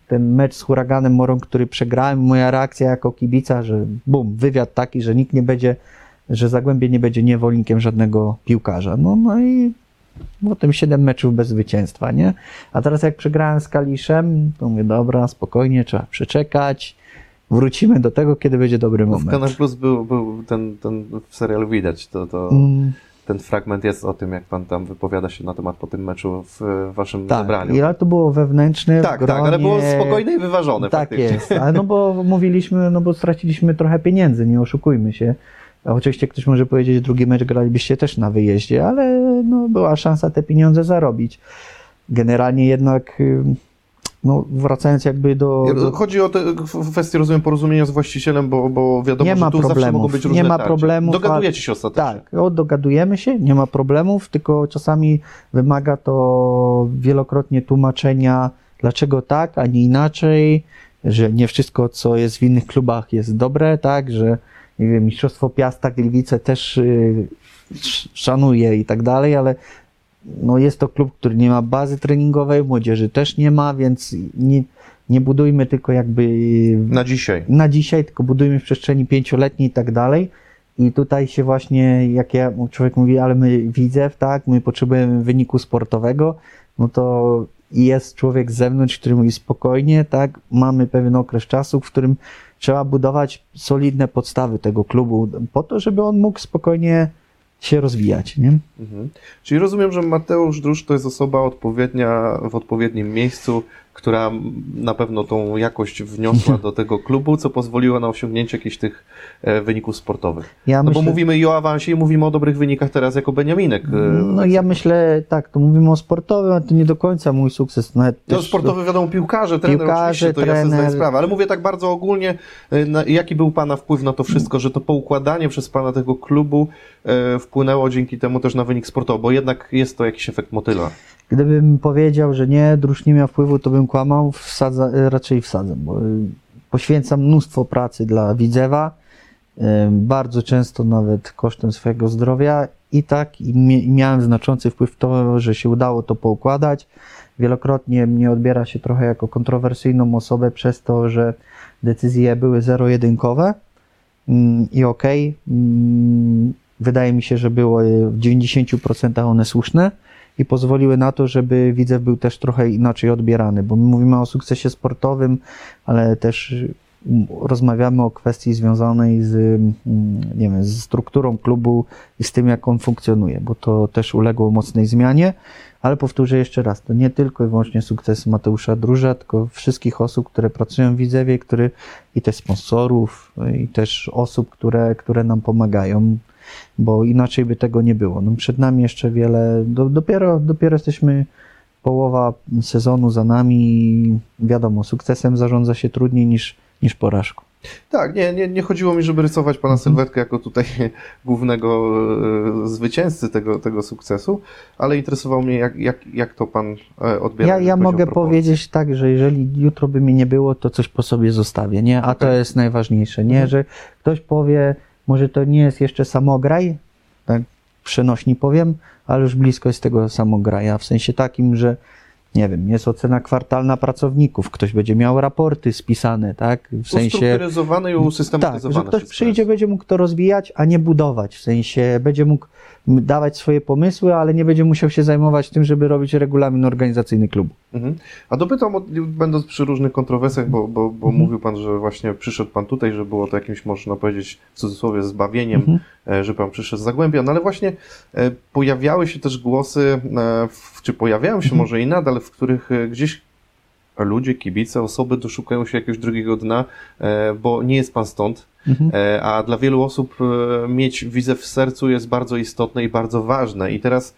ten mecz z Huraganem Morą, który przegrałem, moja reakcja jako kibica, że bum, wywiad taki, że nikt nie będzie, że Zagłębie nie będzie niewolnikiem żadnego piłkarza. No, no i potem 7 meczów bez zwycięstwa, nie? A teraz jak przegrałem z Kaliszem, to mówię, dobra, spokojnie, trzeba przeczekać, wrócimy do tego, kiedy będzie dobry W moment. Kanal Plus był, był ten, ten w serialu widać, to, to Mm, ten fragment jest o tym, jak pan tam wypowiada się na temat po tym meczu w waszym tak, zebraniu. i ale to było wewnętrzne, w Tak, tak, ale było gronie- spokojne i wyważone Tak jest, ale no bo mówiliśmy, no bo straciliśmy trochę pieniędzy, nie oszukujmy się. Oczywiście ktoś może powiedzieć, że drugi mecz gralibyście też na wyjeździe, ale no była szansa te pieniądze zarobić. Generalnie jednak, no wracając jakby do... do Chodzi o te kwestie, rozumiem, porozumienia z właścicielem, bo, bo wiadomo, Nie że ma tu zawsze problemów, mogą być nie różne ma tarcia. problemów, Dogadujecie się ostatecznie. Tak, o, dogadujemy się, nie ma problemów, tylko czasami wymaga to wielokrotnie tłumaczenia, dlaczego tak, a nie inaczej, że nie wszystko, co jest w innych klubach jest dobre, tak, że nie wiem, Mistrzostwo Piasta, Gliwice też y, sz- szanuje i tak dalej, ale no jest to klub, który nie ma bazy treningowej, młodzieży też nie ma, więc nie, nie budujmy tylko jakby Na dzisiaj. na dzisiaj, tylko budujmy w przestrzeni pięcioletniej i tak dalej. I tutaj się właśnie, jak ja, człowiek mówi, ale my widzew, tak, my potrzebujemy wyniku sportowego, no to jest człowiek z zewnątrz, który mówi spokojnie, tak, mamy pewien okres czasu, w którym trzeba budować solidne podstawy tego klubu, po to, żeby on mógł spokojnie się rozwijać, nie? Mhm. Czyli rozumiem, że Mateusz Drusz to jest osoba odpowiednia w odpowiednim miejscu, która na pewno tą jakość wniosła do tego klubu, co pozwoliło na osiągnięcie jakichś tych e, wyników sportowych. Ja No myślę, bo mówimy i o awansie i mówimy o dobrych wynikach teraz jako Beniaminek. e, no ja myślę, tak, to mówimy o sportowym, ale to nie do końca mój sukces. Nawet No też- sportowy wiadomo, piłkarze, trener Piłkarze, oczywiście, to ja sobie zdaję trener. sprawę, ale mówię tak bardzo ogólnie, e, na, jaki był Pana wpływ na to wszystko, że to poukładanie przez Pana tego klubu e, wpłynęło dzięki temu też na wynik sportowy, bo jednak jest to jakiś efekt motyla. Gdybym powiedział, że nie, druż nie miał wpływu, to bym kłamał, wsadza, e, raczej wsadzam, bo y, poświęcam mnóstwo pracy dla Widzewa, y, bardzo często nawet kosztem swojego zdrowia. I tak i miałem znaczący wpływ w to, że się udało to poukładać. Wielokrotnie mnie odbiera się trochę jako kontrowersyjną osobę przez to, że decyzje były zero-jedynkowe Mm, i okej, mm, wydaje mi się, że były w 90% one słuszne i pozwoliły na to, żeby Widzew był też trochę inaczej odbierany, bo my mówimy o sukcesie sportowym, ale też mm, rozmawiamy o kwestii związanej z, mm, nie wiem, z strukturą klubu i z tym, jak on funkcjonuje, bo to też uległo mocnej zmianie, ale powtórzę jeszcze raz, to nie tylko i wyłącznie sukces Mateusza Druża, tylko wszystkich osób, które pracują w Widzewie, który, i też sponsorów, i też osób, które, które nam pomagają bo inaczej by tego nie było. No przed nami jeszcze wiele, do, dopiero, dopiero jesteśmy połowa sezonu za nami i wiadomo, sukcesem zarządza się trudniej niż, niż porażką. Tak, nie, nie, nie chodziło mi, żeby rysować pana Mhm. sylwetkę jako tutaj *laughs* głównego e, zwycięzcy tego, tego sukcesu, ale interesował mnie, jak, jak, jak to pan e, odbiera. Ja, ja mogę powiedzieć tak, że jeżeli jutro by mnie nie było, to coś po sobie zostawię, nie? A to Okej. jest najważniejsze, nie? Mhm. Że ktoś powie, może to nie jest jeszcze samograj, tak przenośni powiem, ale już blisko jest tego samograja, w sensie takim, że nie wiem, jest ocena kwartalna pracowników, ktoś będzie miał raporty spisane, tak? W sensie Ustrukturyzowane i tak, usystematyzowane. że ktoś przyjdzie, będzie mógł to rozwijać, a nie budować. W sensie będzie mógł dawać swoje pomysły, ale nie będzie musiał się zajmować tym, żeby robić regulamin organizacyjny klubu. Mhm. A dopytam, będąc przy różnych kontrowersjach, bo, bo, bo Mhm. mówił pan, że właśnie przyszedł pan tutaj, że było to jakimś, można powiedzieć, w cudzysłowie, zbawieniem, Mhm. E, że pan przyszedł z Zagłębia, no ale właśnie e, pojawiały się też głosy, e, czy pojawiają się Mhm. może i nadal, w których gdzieś ludzie, kibice, osoby doszukają się jakiegoś drugiego dna, bo nie jest pan stąd, Mhm. A dla wielu osób mieć widzę w sercu jest bardzo istotne i bardzo ważne. I teraz,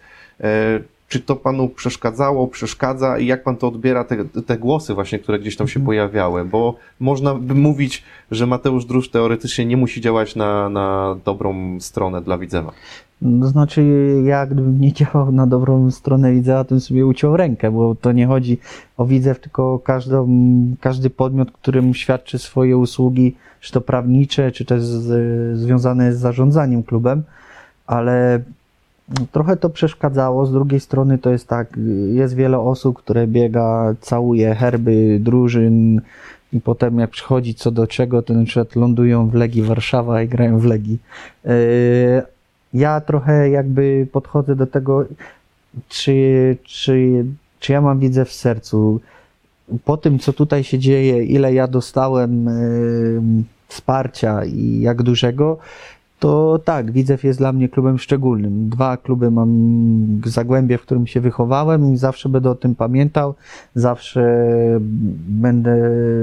czy to panu przeszkadzało, przeszkadza i jak pan to odbiera, te, te głosy właśnie, które gdzieś tam się Mhm. pojawiały? Bo można by mówić, że Mateusz Drusz teoretycznie nie musi działać na, na dobrą stronę dla Widzewa. To znaczy, ja gdybym nie działał na dobrą stronę Widzewa, to bym sobie uciął rękę, bo to nie chodzi o Widzew, tylko o każdą, każdy podmiot, którym świadczy swoje usługi, czy to prawnicze, czy też z, związane z zarządzaniem klubem, ale trochę to przeszkadzało. Z drugiej strony to jest tak, jest wiele osób, które biega, całuje herby drużyn i potem jak przychodzi co do czego, to na przykład lądują w Legii Warszawa i grają w Legii. Yy, ja trochę jakby podchodzę do tego, czy, czy, czy ja mam widzę w sercu. Po tym, co tutaj się dzieje, ile ja dostałem yy, wsparcia i jak dużego, to tak, Widzew jest dla mnie klubem szczególnym. Dwa kluby mam Zagłębie, w którym się wychowałem i zawsze będę o tym pamiętał, zawsze będę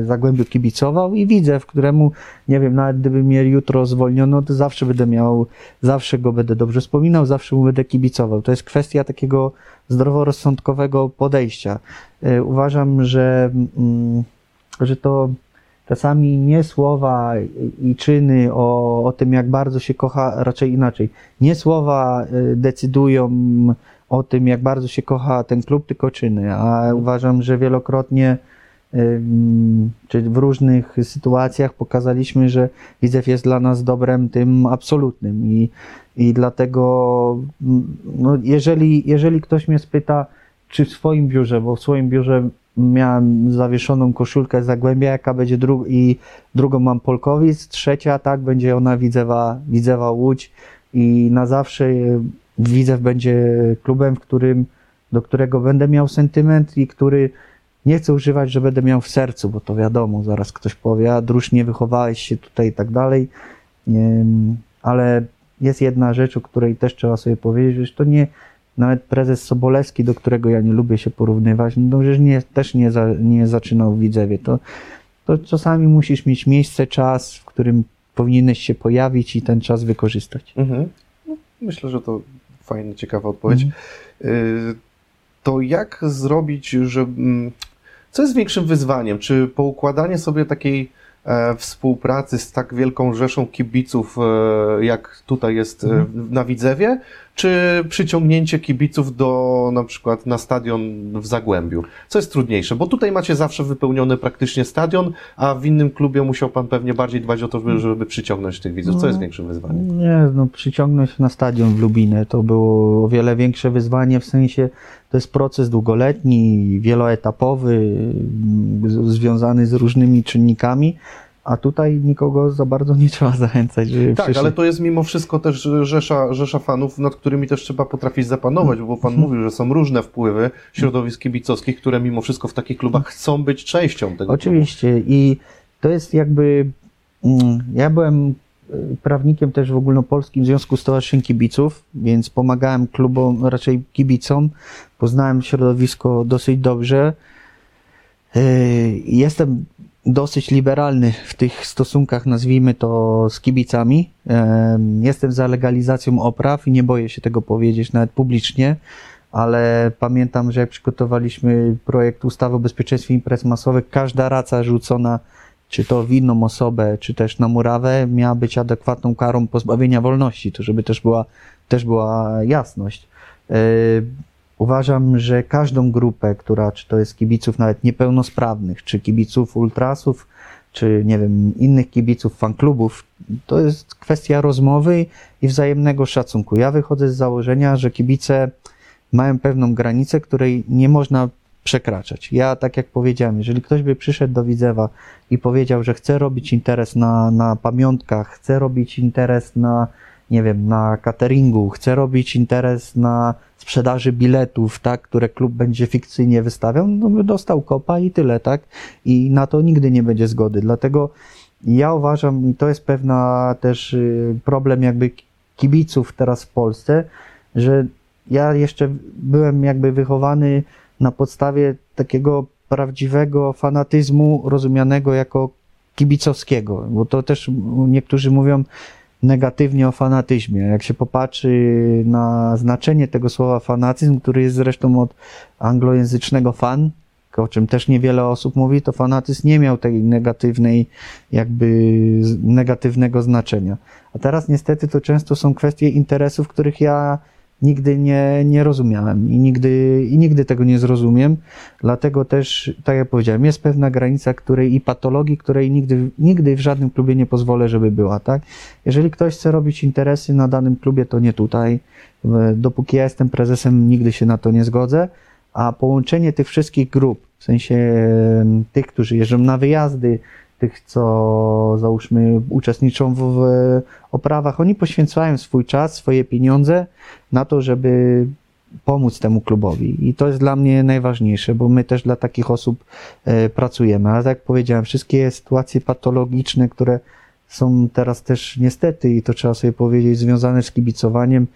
Zagłębiu kibicował i Widzew, któremu, nie wiem, nawet gdyby mnie jutro zwolniono, to zawsze będę miał, zawsze go będę dobrze wspominał, zawsze mu będę kibicował. To jest kwestia takiego zdroworozsądkowego podejścia. E, Uważam, że, mm, że to czasami nie słowa i- czyny o, o tym, jak bardzo się kocha, raczej inaczej. Nie słowa y, decydują o tym, jak bardzo się kocha ten klub, tylko czyny. A uważam, że wielokrotnie czy w różnych sytuacjach pokazaliśmy, że Widzew jest dla nas dobrem tym absolutnym i, i dlatego mm, no, jeżeli, jeżeli ktoś mnie spyta, czy w swoim biurze, bo w swoim biurze miałem zawieszoną koszulkę Zagłębia, jaka będzie dru- i drugą mam Polkowic, trzecia tak będzie ona Widzewa, Widzewa Łódź. I na zawsze e, Widzew będzie klubem, w którym, do którego będę miał sentyment i który nie chcę używać, że będę miał w sercu, bo to wiadomo, zaraz ktoś powie, a druż nie wychowałeś się tutaj i tak dalej, ale jest jedna rzecz, o której też trzeba sobie powiedzieć, że to nie, nawet prezes Sobolewski, do którego ja nie lubię się porównywać, no że nie, też nie, za, nie zaczynał w Widzewie. To, to czasami musisz mieć miejsce, czas, w którym powinieneś się pojawić i ten czas wykorzystać. Mhm. No, myślę, że to fajna, ciekawa odpowiedź. Mhm. Y, To jak zrobić, że. mm, Co jest większym wyzwaniem? Czy poukładanie sobie takiej współpracy z tak wielką rzeszą kibiców, e, jak tutaj jest e, Mhm. na Widzewie, czy przyciągnięcie kibiców do na przykład na stadion w Zagłębiu? Co jest trudniejsze? Bo tutaj macie zawsze wypełniony praktycznie stadion, a w innym klubie musiał pan pewnie bardziej dbać o to, żeby, żeby przyciągnąć tych widzów. Co jest No. większym wyzwaniem? Nie, no przyciągnąć na stadion w Lubinę to było o wiele większe wyzwanie, w sensie to jest proces długoletni, wieloetapowy, związany z różnymi czynnikami, a tutaj nikogo za bardzo nie trzeba zachęcać, żeby Tak, przyszli. ale to jest mimo wszystko też rzesza, rzesza fanów, nad którymi też trzeba potrafić zapanować, bo pan mówił, że są różne wpływy środowisk kibicowskich, które mimo wszystko w takich klubach chcą być częścią tego Oczywiście i to jest jakby, mm, ja byłem prawnikiem też w ogólnopolskim Związku Stowarzyszeń Kibiców, więc pomagałem klubom, raczej kibicom, poznałem środowisko dosyć dobrze. Y, Jestem dosyć liberalny w tych stosunkach, nazwijmy to z kibicami. Em, Jestem za legalizacją opraw i nie boję się tego powiedzieć nawet publicznie, ale pamiętam, że jak przygotowaliśmy projekt ustawy o bezpieczeństwie imprez masowych, każda raca rzucona czy to w inną osobę, czy też na murawę, miała być adekwatną karą pozbawienia wolności, to żeby też była, też była jasność. Yy, Uważam, że każdą grupę, która, czy to jest kibiców nawet niepełnosprawnych, czy kibiców ultrasów, czy nie wiem, innych kibiców fanklubów, to jest kwestia rozmowy i wzajemnego szacunku. Ja wychodzę z założenia, że kibice mają pewną granicę, której nie można przekraczać. Ja, tak jak powiedziałem, jeżeli ktoś by przyszedł do Widzewa i powiedział, że chce robić interes na, na pamiątkach, chce robić interes na, nie wiem, na cateringu, chce robić interes na sprzedaży biletów, tak, które klub będzie fikcyjnie wystawiał, no by dostał kopa i tyle, tak? I na to nigdy nie będzie zgody. Dlatego ja uważam, i to jest pewna też y, problem jakby kibiców teraz w Polsce, że ja jeszcze byłem jakby wychowany na podstawie takiego prawdziwego fanatyzmu rozumianego jako kibicowskiego, bo to też niektórzy mówią, negatywnie o fanatyzmie. Jak się popatrzy na znaczenie tego słowa fanatyzm, który jest zresztą od anglojęzycznego fan, o czym też niewiele osób mówi, to fanatyzm nie miał tej negatywnej, jakby negatywnego znaczenia. A teraz niestety to często są kwestie interesów, których ja nigdy nie, nie rozumiałem i nigdy, i nigdy tego nie zrozumiem. Dlatego też, tak jak powiedziałem, jest pewna granica, której i patologii, której nigdy, nigdy w żadnym klubie nie pozwolę, żeby była, tak? Jeżeli ktoś chce robić interesy na danym klubie, to nie tutaj. Dopóki ja jestem prezesem, nigdy się na to nie zgodzę. A połączenie tych wszystkich grup, w sensie tych, którzy jeżdżą na wyjazdy, tych, co załóżmy uczestniczą w, w oprawach, oni poświęcają swój czas, swoje pieniądze na to, żeby pomóc temu klubowi. I to jest dla mnie najważniejsze, bo my też dla takich osób e, pracujemy. Ale tak jak powiedziałem, wszystkie sytuacje patologiczne, które są teraz też niestety, i to trzeba sobie powiedzieć, związane z kibicowaniem,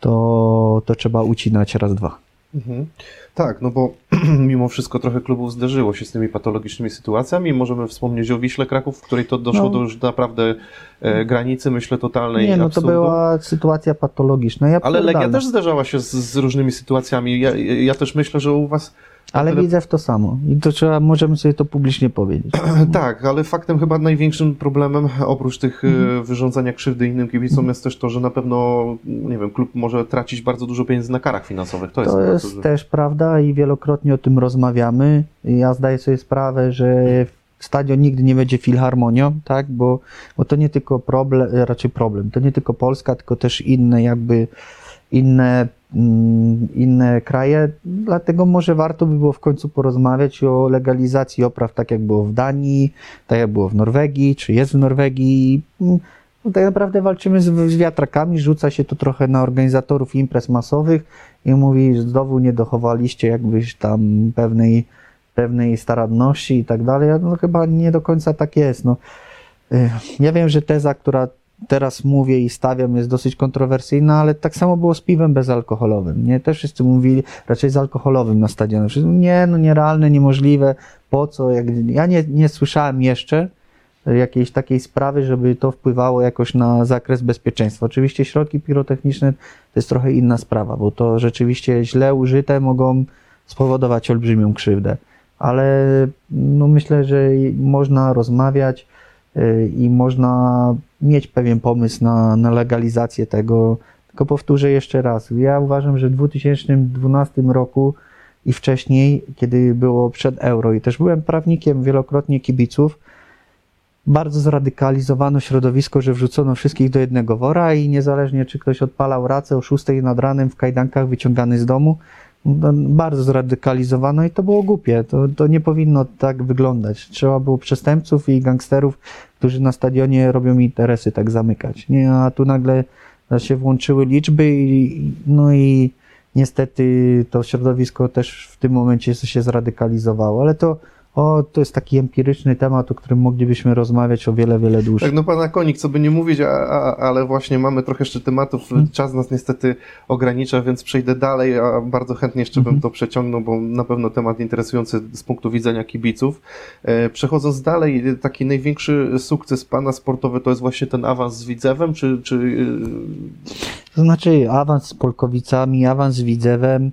to, to trzeba ucinać raz, dwa. Mhm. Tak, no bo *clears throat* mimo wszystko trochę klubów zderzyło się z tymi patologicznymi sytuacjami. Możemy wspomnieć o Wiśle Kraków, w której to doszło no. do już naprawdę e, granicy, myślę, totalnej Nie, no absurdu. to była sytuacja patologiczna. Ja Ale Legia też zderzała się z, z różnymi sytuacjami. Ja, ja też myślę, że u Was ale widzę w to samo. I to trzeba, możemy sobie to publicznie powiedzieć. *clears throat* tak, ale faktem chyba największym problemem, oprócz tych e, mhm. wyrządzania krzywdy innym kibicom, mhm. jest też to, że na pewno, nie wiem, klub może tracić bardzo dużo pieniędzy na karach finansowych. To jest, to jest że... też prawda i wielokrotnie o tym rozmawiamy. Ja zdaję sobie sprawę, że stadion nigdy nie będzie filharmonią, tak, bo, bo to nie tylko problem, raczej problem, to nie tylko Polska, tylko też inne jakby, inne Mm, inne kraje, dlatego może warto by było w końcu porozmawiać o legalizacji opraw, tak jak było w Danii, tak jak było w Norwegii, czy jest w Norwegii. Mm, no tak naprawdę walczymy z, z wiatrakami, rzuca się to trochę na organizatorów imprez masowych i mówi, że znowu nie dochowaliście jakbyś tam pewnej, pewnej staranności i tak dalej. No chyba nie do końca tak jest. No, y, ja wiem, że teza, która teraz mówię i stawiam, jest dosyć kontrowersyjna, ale tak samo było z piwem bezalkoholowym. Nie? Też wszyscy mówili raczej z alkoholowym na stadionie. Nie, no nierealne, niemożliwe, po co? Jak... Ja nie, nie słyszałem jeszcze jakiejś takiej sprawy, żeby to wpływało jakoś na zakres bezpieczeństwa. Oczywiście środki pirotechniczne to jest trochę inna sprawa, bo to rzeczywiście źle użyte mogą spowodować olbrzymią krzywdę. Ale no myślę, że można rozmawiać, i można mieć pewien pomysł na, na legalizację tego. Tylko powtórzę jeszcze raz. Ja uważam, że w 2012 roku i wcześniej, kiedy było przed euro, i też byłem prawnikiem wielokrotnie kibiców, bardzo zradykalizowano środowisko, że wrzucono wszystkich do jednego wora i niezależnie czy ktoś odpalał racę o 6 nad ranem w kajdankach wyciągany z domu, bardzo zradykalizowano i to było głupie. To, to nie powinno tak wyglądać. Trzeba było przestępców i gangsterów, którzy na stadionie robią interesy, tak zamykać. Nie, a tu nagle się włączyły liczby i, no i niestety to środowisko też w tym momencie się zradykalizowało, ale to o, to jest taki empiryczny temat, o którym moglibyśmy rozmawiać o wiele, wiele dłużej. Tak, no pana Konik, co by nie mówić, a, a, ale właśnie mamy trochę jeszcze tematów, hmm. czas nas niestety ogranicza, więc przejdę dalej, a bardzo chętnie jeszcze hmm. bym mhm. to przeciągnął, bo na pewno temat interesujący z punktu widzenia kibiców. E, przechodząc dalej, taki największy sukces pana sportowy to jest właśnie ten awans z Widzewem, czy... czy... To znaczy awans z Polkowicami, awans z Widzewem,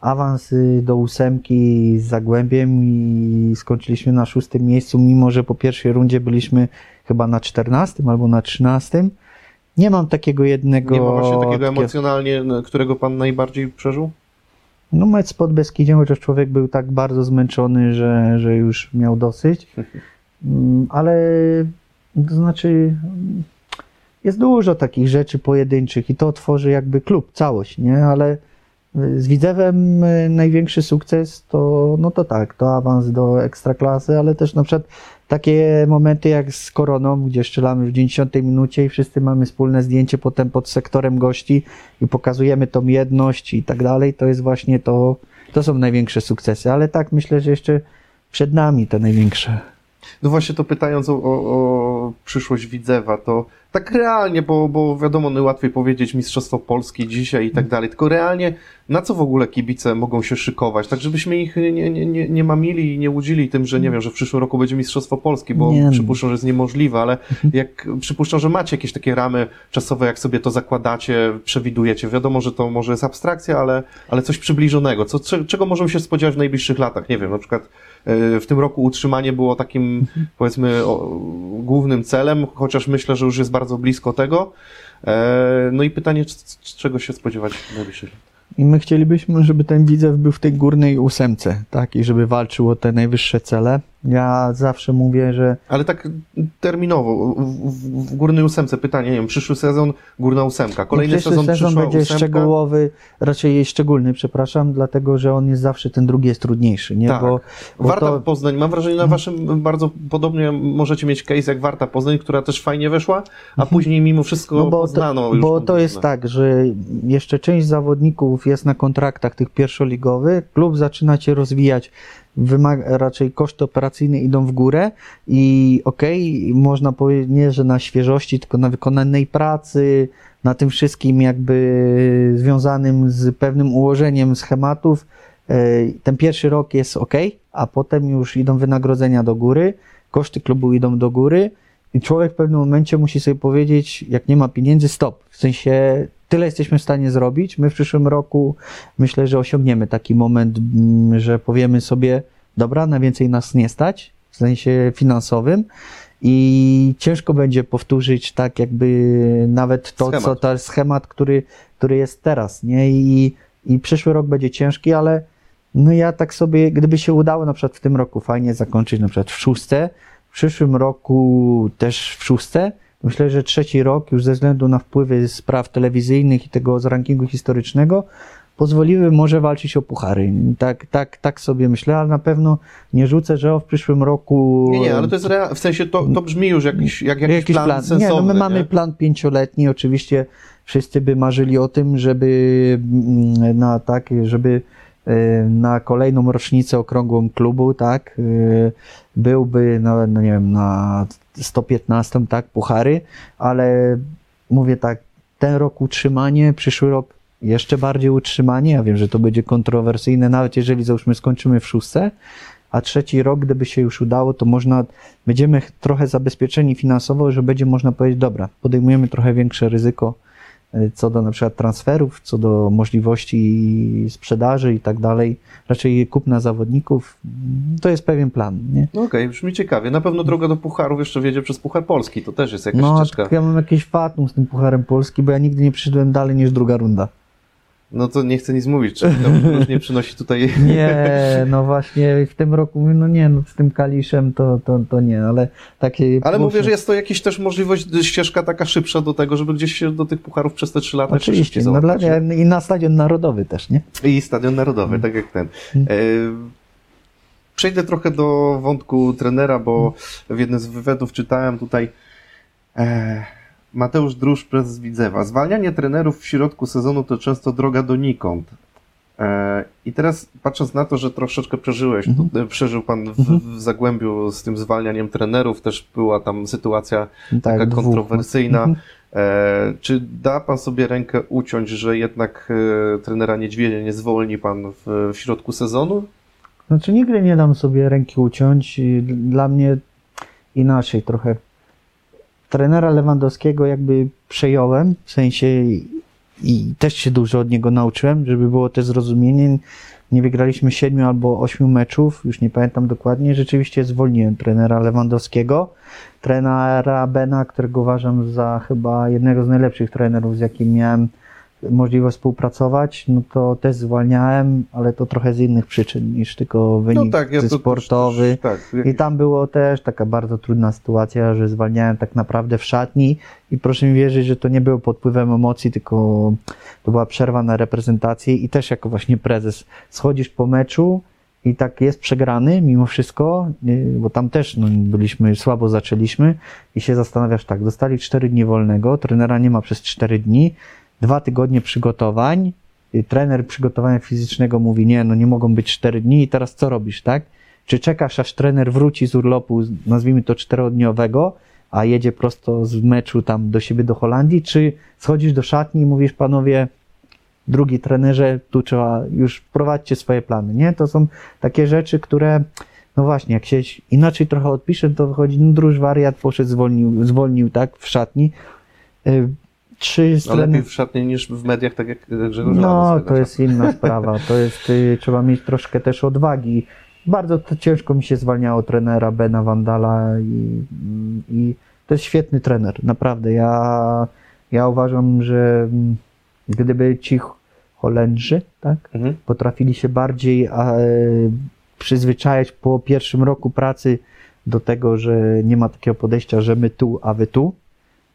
awans y, do ósemki z Zagłębiem i skończyliśmy na szóstym miejscu, mimo że po pierwszej rundzie byliśmy chyba na czternastym albo na trzynastym. Nie mam takiego jednego... Nie ma właśnie takiego takiego- emocjonalnie, którego pan najbardziej przeżył? No mecz z Podbeskidziem, chociaż człowiek był tak bardzo zmęczony, że, że już miał dosyć. *laughs* Mm, Ale to znaczy jest dużo takich rzeczy pojedynczych i to tworzy jakby klub, całość, nie? Ale z Widzewem y, największy sukces to, no to tak, to awans do Ekstraklasy, ale też na przykład takie momenty jak z Koroną, gdzie strzelamy w 90 minucie i wszyscy mamy wspólne zdjęcie potem pod sektorem gości i pokazujemy tą jedność i tak dalej, to jest właśnie to, to są największe sukcesy, ale tak myślę, że jeszcze przed nami te największe. No właśnie to pytając o, o, o przyszłość Widzewa, to tak realnie, bo, bo wiadomo, najłatwiej powiedzieć Mistrzostwo Polski dzisiaj i tak dalej, tylko realnie na co w ogóle kibice mogą się szykować, tak żebyśmy ich nie, nie, nie, nie mamili i nie łudzili tym, że nie wiem, że w przyszłym roku będzie Mistrzostwo Polski, bo Nie. przypuszczam, że jest niemożliwe, ale jak przypuszczam, że macie jakieś takie ramy czasowe, jak sobie to zakładacie, przewidujecie, wiadomo, że to może jest abstrakcja, ale, ale coś przybliżonego, co, cze- czego możemy się spodziewać w najbliższych latach, nie wiem, na przykład w tym roku utrzymanie było takim, powiedzmy, o, głównym celem, chociaż myślę, że już jest bardzo blisko tego. E, No i pytanie, czego się spodziewać w najbliższych? I my chcielibyśmy, żeby ten Widzew był w tej górnej ósemce, tak, i żeby walczył o te najwyższe cele. Ja zawsze mówię, że Ale tak terminowo, w, w, górnej ósemce pytanie, nie wiem, przyszły sezon, górna ósemka, kolejny przyszły sezon, sezon będzie ósemka. szczegółowy, raczej szczególny, przepraszam, dlatego, że on jest zawsze, ten drugi jest trudniejszy, nie, Tak. bo, bo Warta to, Mhm. Poznań, mam wrażenie, na waszym bardzo podobnie możecie mieć case jak Warta Poznań, która też fajnie weszła, a później mimo wszystko Mhm. no bo poznano to, już bo to jest tak, że jeszcze część zawodników jest na kontraktach tych pierwszoligowych, klub zaczyna się rozwijać, wymaga, raczej koszty operacyjne idą w górę i okej, można powiedzieć nie, że na świeżości, tylko na wykonanej pracy, na tym wszystkim jakby związanym z pewnym ułożeniem schematów, e, ten pierwszy rok jest ok, a potem już idą wynagrodzenia do góry, koszty klubu idą do góry i człowiek w pewnym momencie musi sobie powiedzieć, jak nie ma pieniędzy, stop. W sensie tyle jesteśmy w stanie zrobić. My w przyszłym roku myślę, że osiągniemy taki moment, mm, że powiemy sobie, dobra, na więcej nas nie stać, w sensie finansowym. I ciężko będzie powtórzyć tak jakby nawet to, Schemat. co to schemat, który, który jest teraz, nie? I, I przyszły rok będzie ciężki, ale no ja tak sobie, gdyby się udało na przykład w tym roku fajnie zakończyć na przykład w szóste, w przyszłym roku też w szóste, myślę, że trzeci rok już ze względu na wpływy spraw telewizyjnych i tego z rankingu historycznego pozwoliły może walczyć o puchary. Tak, tak, tak sobie myślę, ale na pewno nie rzucę, że o w przyszłym roku Nie, nie, ale to jest rea- w sensie to, to brzmi już jakiś, jak jakiś, plan, sensowny. Nie, no my nie? mamy plan pięcioletni, oczywiście wszyscy by marzyli o tym, żeby mm, na tak, żeby e, na kolejną rocznicę okrągłą klubu, tak, e, byłby, no, no nie wiem, na 115, tak, puchary, ale mówię tak, ten rok utrzymanie, przyszły rok jeszcze bardziej utrzymanie, ja wiem, że to będzie kontrowersyjne, nawet jeżeli załóżmy skończymy w szóstce, a trzeci rok, gdyby się już udało, to można, będziemy ch- trochę zabezpieczeni finansowo, że będzie można powiedzieć, dobra, podejmujemy trochę większe ryzyko co do na przykład transferów, co do możliwości sprzedaży i tak dalej, raczej kupna zawodników, to jest pewien plan, nie? No okej, brzmi ciekawie. Na pewno droga do pucharów jeszcze wiedzie przez Puchar Polski, to też jest jakaś No, ścieżka. tylko ja mam jakieś fatum z tym Pucharem Polski, bo ja nigdy nie przyszedłem dalej niż druga runda. No to nie chcę nic mówić, czy to już nie przynosi tutaj... *laughs* Nie, no właśnie w tym roku, no nie, no z tym Kaliszem to, to, to nie, ale takie... Ale mówię, że jest to jakaś też możliwość, ścieżka taka szybsza do tego, żeby gdzieś się do tych pucharów przez te trzy lata Oczywiście, no dla, i na Stadion Narodowy też, nie? I Stadion Narodowy, tak jak ten. Mm. E, Przejdę trochę do wątku trenera, bo w jednym z wywiadów czytałem tutaj e, Mateusz Drusz, prezes Widzewa. Zwalnianie trenerów w środku sezonu to często droga donikąd. E, I teraz patrząc na to, że troszeczkę przeżyłeś, Mhm. e, przeżył pan w, Mhm. w Zagłębiu z tym zwalnianiem trenerów, też była tam sytuacja Tak, taka dwóch. kontrowersyjna. Mhm. E, czy da pan sobie rękę uciąć, że jednak trenera Niedźwiedzia nie zwolni pan w, w środku sezonu? Znaczy nigdy nie dam sobie ręki uciąć. Dla mnie inaczej trochę. Trenera Lewandowskiego jakby przejąłem, w sensie i też się dużo od niego nauczyłem, żeby było też zrozumienie. Nie wygraliśmy siedmiu albo ośmiu meczów, już nie pamiętam dokładnie. Rzeczywiście zwolniłem trenera Lewandowskiego, trenera Bena, którego uważam za chyba jednego z najlepszych trenerów, z jakim miałem możliwość współpracować, no to też zwalniałem, ale to trochę z innych przyczyn niż tylko wynik no tak, ja to sportowy. Też, tak. I tam było też taka bardzo trudna sytuacja, że zwalniałem tak naprawdę w szatni i proszę mi wierzyć, że to nie było pod wpływem emocji, tylko to była przerwa na reprezentację i też jako właśnie prezes schodzisz po meczu i tak jest przegrany mimo wszystko, y, bo tam też no, byliśmy, słabo zaczęliśmy i się zastanawiasz tak, dostali 4 dni wolnego, trenera nie ma przez 4 dni, dwa tygodnie przygotowań, y, trener przygotowania fizycznego mówi, nie, no nie mogą być cztery dni i teraz co robisz, tak? Czy czekasz, aż trener wróci z urlopu, nazwijmy to czterodniowego, a jedzie prosto z meczu tam do siebie do Holandii, czy schodzisz do szatni i mówisz, panowie, drugi trenerze, tu trzeba już prowadźcie swoje plany, nie? To są takie rzeczy, które, no właśnie, jak się inaczej trochę odpiszę, to wychodzi, no druż wariat poszedł, zwolnił, zwolnił, tak, w szatni. Y, trzy no lepiej w szatni niż w mediach, tak jak Grzegorz No, to jest inna sprawa. To jest, y, trzeba mieć troszkę też odwagi. Bardzo to ciężko mi się zwalniało trenera Bena Vandala i, i to jest świetny trener, naprawdę. Ja, ja uważam, że gdyby ci Holendrzy tak, mhm. potrafili się bardziej a, przyzwyczajać po pierwszym roku pracy do tego, że nie ma takiego podejścia, że my tu, a wy tu,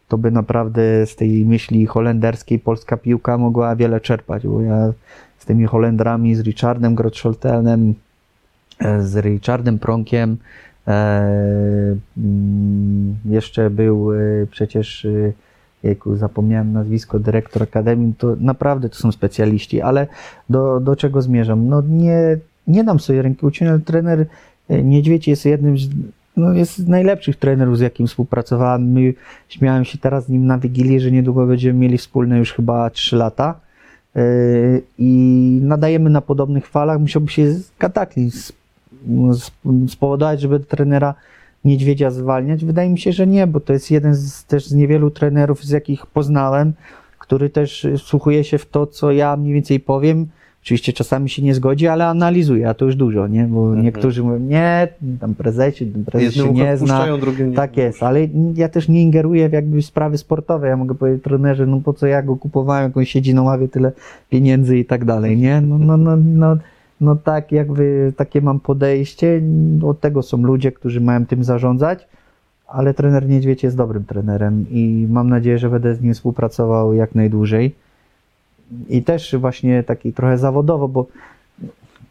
to by naprawdę z tej myśli holenderskiej polska piłka mogła wiele czerpać, bo ja z tymi Holendrami, z Richardem Grotscholtenem, e, z Richardem Pronkiem, e, mm, jeszcze był e, przecież jejku, zapomniałem nazwisko, dyrektor Akademii, to naprawdę to są specjaliści, ale do, do czego zmierzam? No nie, nie dam sobie ręki uciąć, ale trener Niedźwiedź jest jednym z no jest z najlepszych trenerów, z jakim współpracowałem. My, śmiałem się teraz z nim na Wigilię, że niedługo będziemy mieli wspólne już chyba 3 lata yy, i nadajemy na podobnych falach. Musiałby się kataklizm spowodować, żeby trenera Niedźwiedzia zwalniać? Wydaje mi się, że nie, bo to jest jeden z, też z niewielu trenerów, z jakich poznałem, który też wsłuchuje się w to, co ja mniej więcej powiem, Oczywiście czasami się nie zgodzi, ale analizuje, a to już dużo, nie? Bo mhm. niektórzy mówią, nie, tam prezesie, ten prezes się nie zna. Nie tak jest, ale ja też nie ingeruję w jakby sprawy sportowe. Ja mogę powiedzieć trenerze, no po co ja go kupowałem, jak on siedzi na ławie, tyle pieniędzy i tak dalej, nie? No, no, no, no, no tak jakby takie mam podejście. Od tego są ludzie, którzy mają tym zarządzać, ale trener Niedźwiedź jest dobrym trenerem i mam nadzieję, że będę z nim współpracował jak najdłużej i też właśnie taki trochę zawodowo, bo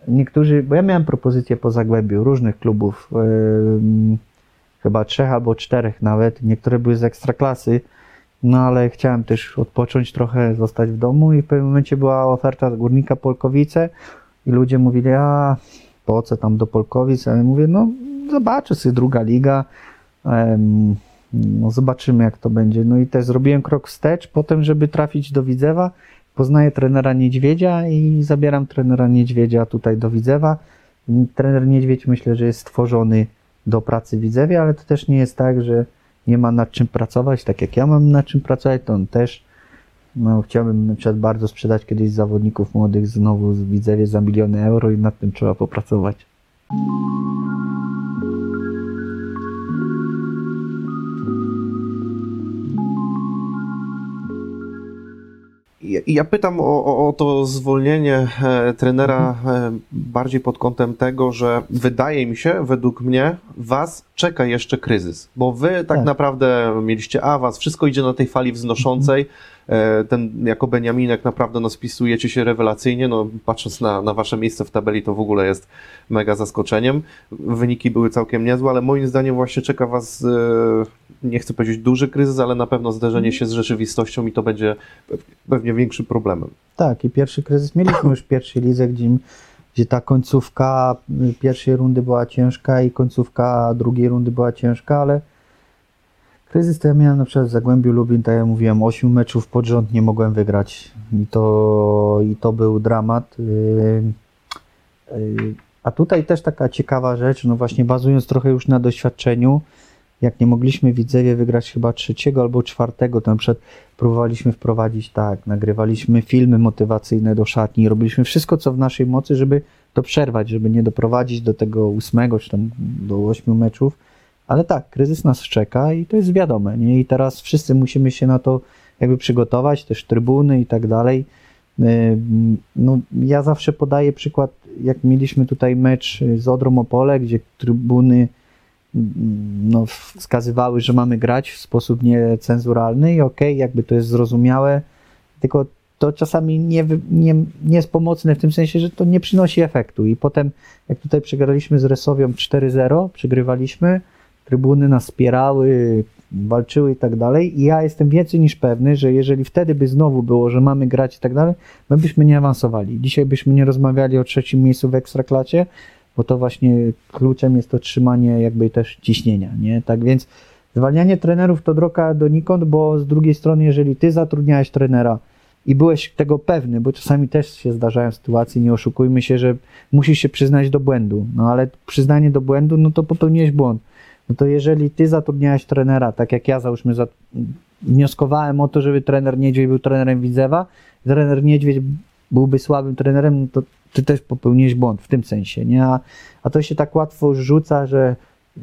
niektórzy, bo ja miałem propozycje po Zagłębiu różnych klubów, yy, chyba trzech albo czterech nawet, niektóre były z ekstraklasy, no ale chciałem też odpocząć trochę, zostać w domu i w pewnym momencie była oferta z Górnika Polkowice i ludzie mówili, a po co tam do Polkowic? A ja mówię, no zobaczę sobie druga liga, no zobaczymy jak to będzie. No i też zrobiłem krok wstecz potem, żeby trafić do Widzewa poznaję trenera Niedźwiedzia i zabieram trenera Niedźwiedzia tutaj do Widzewa. Trener Niedźwiedź myślę, że jest stworzony do pracy w Widzewie, ale to też nie jest tak, że nie ma nad czym pracować, tak jak ja mam nad czym pracować, to on też no, chciałbym na przykład bardzo sprzedać kiedyś zawodników młodych znowu w Widzewie za miliony euro i nad tym trzeba popracować. Ja pytam o, o, o to zwolnienie e, trenera e, bardziej pod kątem tego, że wydaje mi się, według mnie, was czeka jeszcze kryzys, bo wy tak, tak. naprawdę mieliście awans, wszystko idzie na tej fali wznoszącej. E, ten jako Beniaminek naprawdę no, spisujecie się rewelacyjnie. No, patrząc na, na wasze miejsce w tabeli, to w ogóle jest mega zaskoczeniem. Wyniki były całkiem niezłe, ale moim zdaniem właśnie czeka was, e, nie chcę powiedzieć duży kryzys, ale na pewno zderzenie się z rzeczywistością i to będzie pewnie większym problemem. Tak, i pierwszy kryzys mieliśmy już w pierwszej lidze, gdzie gdzie ta końcówka pierwszej rundy była ciężka i końcówka drugiej rundy była ciężka, ale kryzys to ja miałem na przykład w Zagłębiu Lubin, tak jak mówiłem, 8 meczów pod rząd nie mogłem wygrać i to, i to był dramat. Yy, yy, a tutaj też taka ciekawa rzecz, no właśnie bazując trochę już na doświadczeniu, jak nie mogliśmy Widzewie wygrać chyba trzeciego albo czwartego, to na przykład próbowaliśmy wprowadzić tak, nagrywaliśmy filmy motywacyjne do szatni, robiliśmy wszystko, co w naszej mocy, żeby to przerwać, żeby nie doprowadzić do tego ósmego czy tam do ośmiu meczów. Ale tak, kryzys nas czeka i to jest wiadome. Nie? I teraz wszyscy musimy się na to jakby przygotować, też trybuny i tak dalej. Y, no, ja zawsze podaję przykład, jak mieliśmy tutaj mecz z Odrą Opole, gdzie trybuny no, wskazywały, że mamy grać w sposób niecenzuralny i okej, okay, jakby to jest zrozumiałe, tylko to czasami nie, nie, nie jest pomocne w tym sensie, że to nie przynosi efektu. I potem, jak tutaj przegraliśmy z Resowią 4-0, przegrywaliśmy, trybuny nas wspierały, walczyły i tak dalej. I ja jestem więcej niż pewny, że jeżeli wtedy by znowu było, że mamy grać i tak dalej, my byśmy nie awansowali. Dzisiaj byśmy nie rozmawiali o trzecim miejscu w ekstraklacie, bo to właśnie kluczem jest to trzymanie jakby też ciśnienia, nie? Tak więc zwalnianie trenerów to droga donikąd, bo z drugiej strony, jeżeli ty zatrudniałeś trenera i byłeś tego pewny, bo czasami też się zdarzają sytuacje, nie oszukujmy się, że musisz się przyznać do błędu, no ale przyznanie do błędu, no to popełniłeś błąd. No to jeżeli ty zatrudniałeś trenera, tak jak ja załóżmy, za... wnioskowałem o to, żeby trener Niedźwiedź był trenerem Widzewa, trener Niedźwiedź byłby słabym trenerem, no to ty też popełniłeś błąd w tym sensie, nie? A, a to się tak łatwo rzuca, że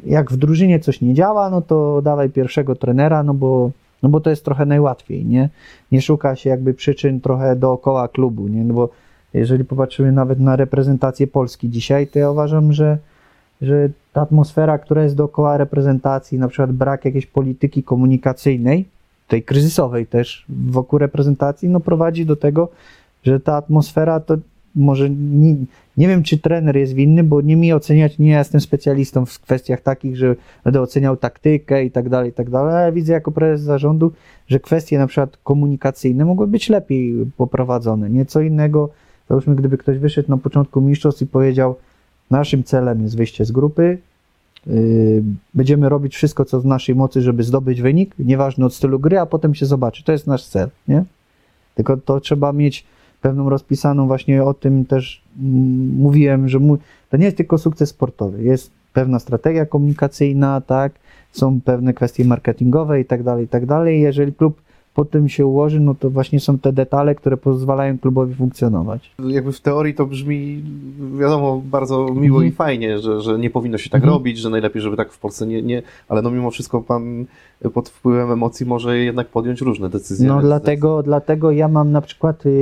jak w drużynie coś nie działa, no to dawaj pierwszego trenera, no bo, no bo to jest trochę najłatwiej, nie? Nie szuka się jakby przyczyn trochę dookoła klubu, nie? No bo jeżeli popatrzymy nawet na reprezentację Polski dzisiaj, to ja uważam, że, że ta atmosfera, która jest dookoła reprezentacji, na przykład brak jakiejś polityki komunikacyjnej, tej kryzysowej też wokół reprezentacji, no prowadzi do tego, że ta atmosfera to może nie, nie wiem, czy trener jest winny, bo nie mi oceniać, nie jestem specjalistą w kwestiach takich, że będę oceniał taktykę i tak dalej, i tak dalej, ale widzę jako prezes zarządu, że kwestie na przykład komunikacyjne mogły być lepiej poprowadzone. Nieco innego, załóżmy, gdyby ktoś wyszedł na początku mistrzostw i powiedział, naszym celem jest wyjście z grupy, yy, będziemy robić wszystko, co w naszej mocy, żeby zdobyć wynik, nieważne od stylu gry, a potem się zobaczy. To jest nasz cel, nie? Tylko to trzeba mieć pewną rozpisaną, właśnie o tym też mm, mówiłem, że to nie jest tylko sukces sportowy, jest pewna strategia komunikacyjna, tak, są pewne kwestie marketingowe i tak dalej, i tak dalej. Jeżeli klub po tym się ułoży, no to właśnie są te detale, które pozwalają klubowi funkcjonować. Jakby w teorii to brzmi, wiadomo, bardzo miło mhm. i fajnie, że, że nie powinno się tak mhm. robić, że najlepiej, żeby tak w Polsce nie, nie, ale no mimo wszystko pan pod wpływem emocji może jednak podjąć różne decyzje. No dlatego, dlatego ja mam na przykład yy,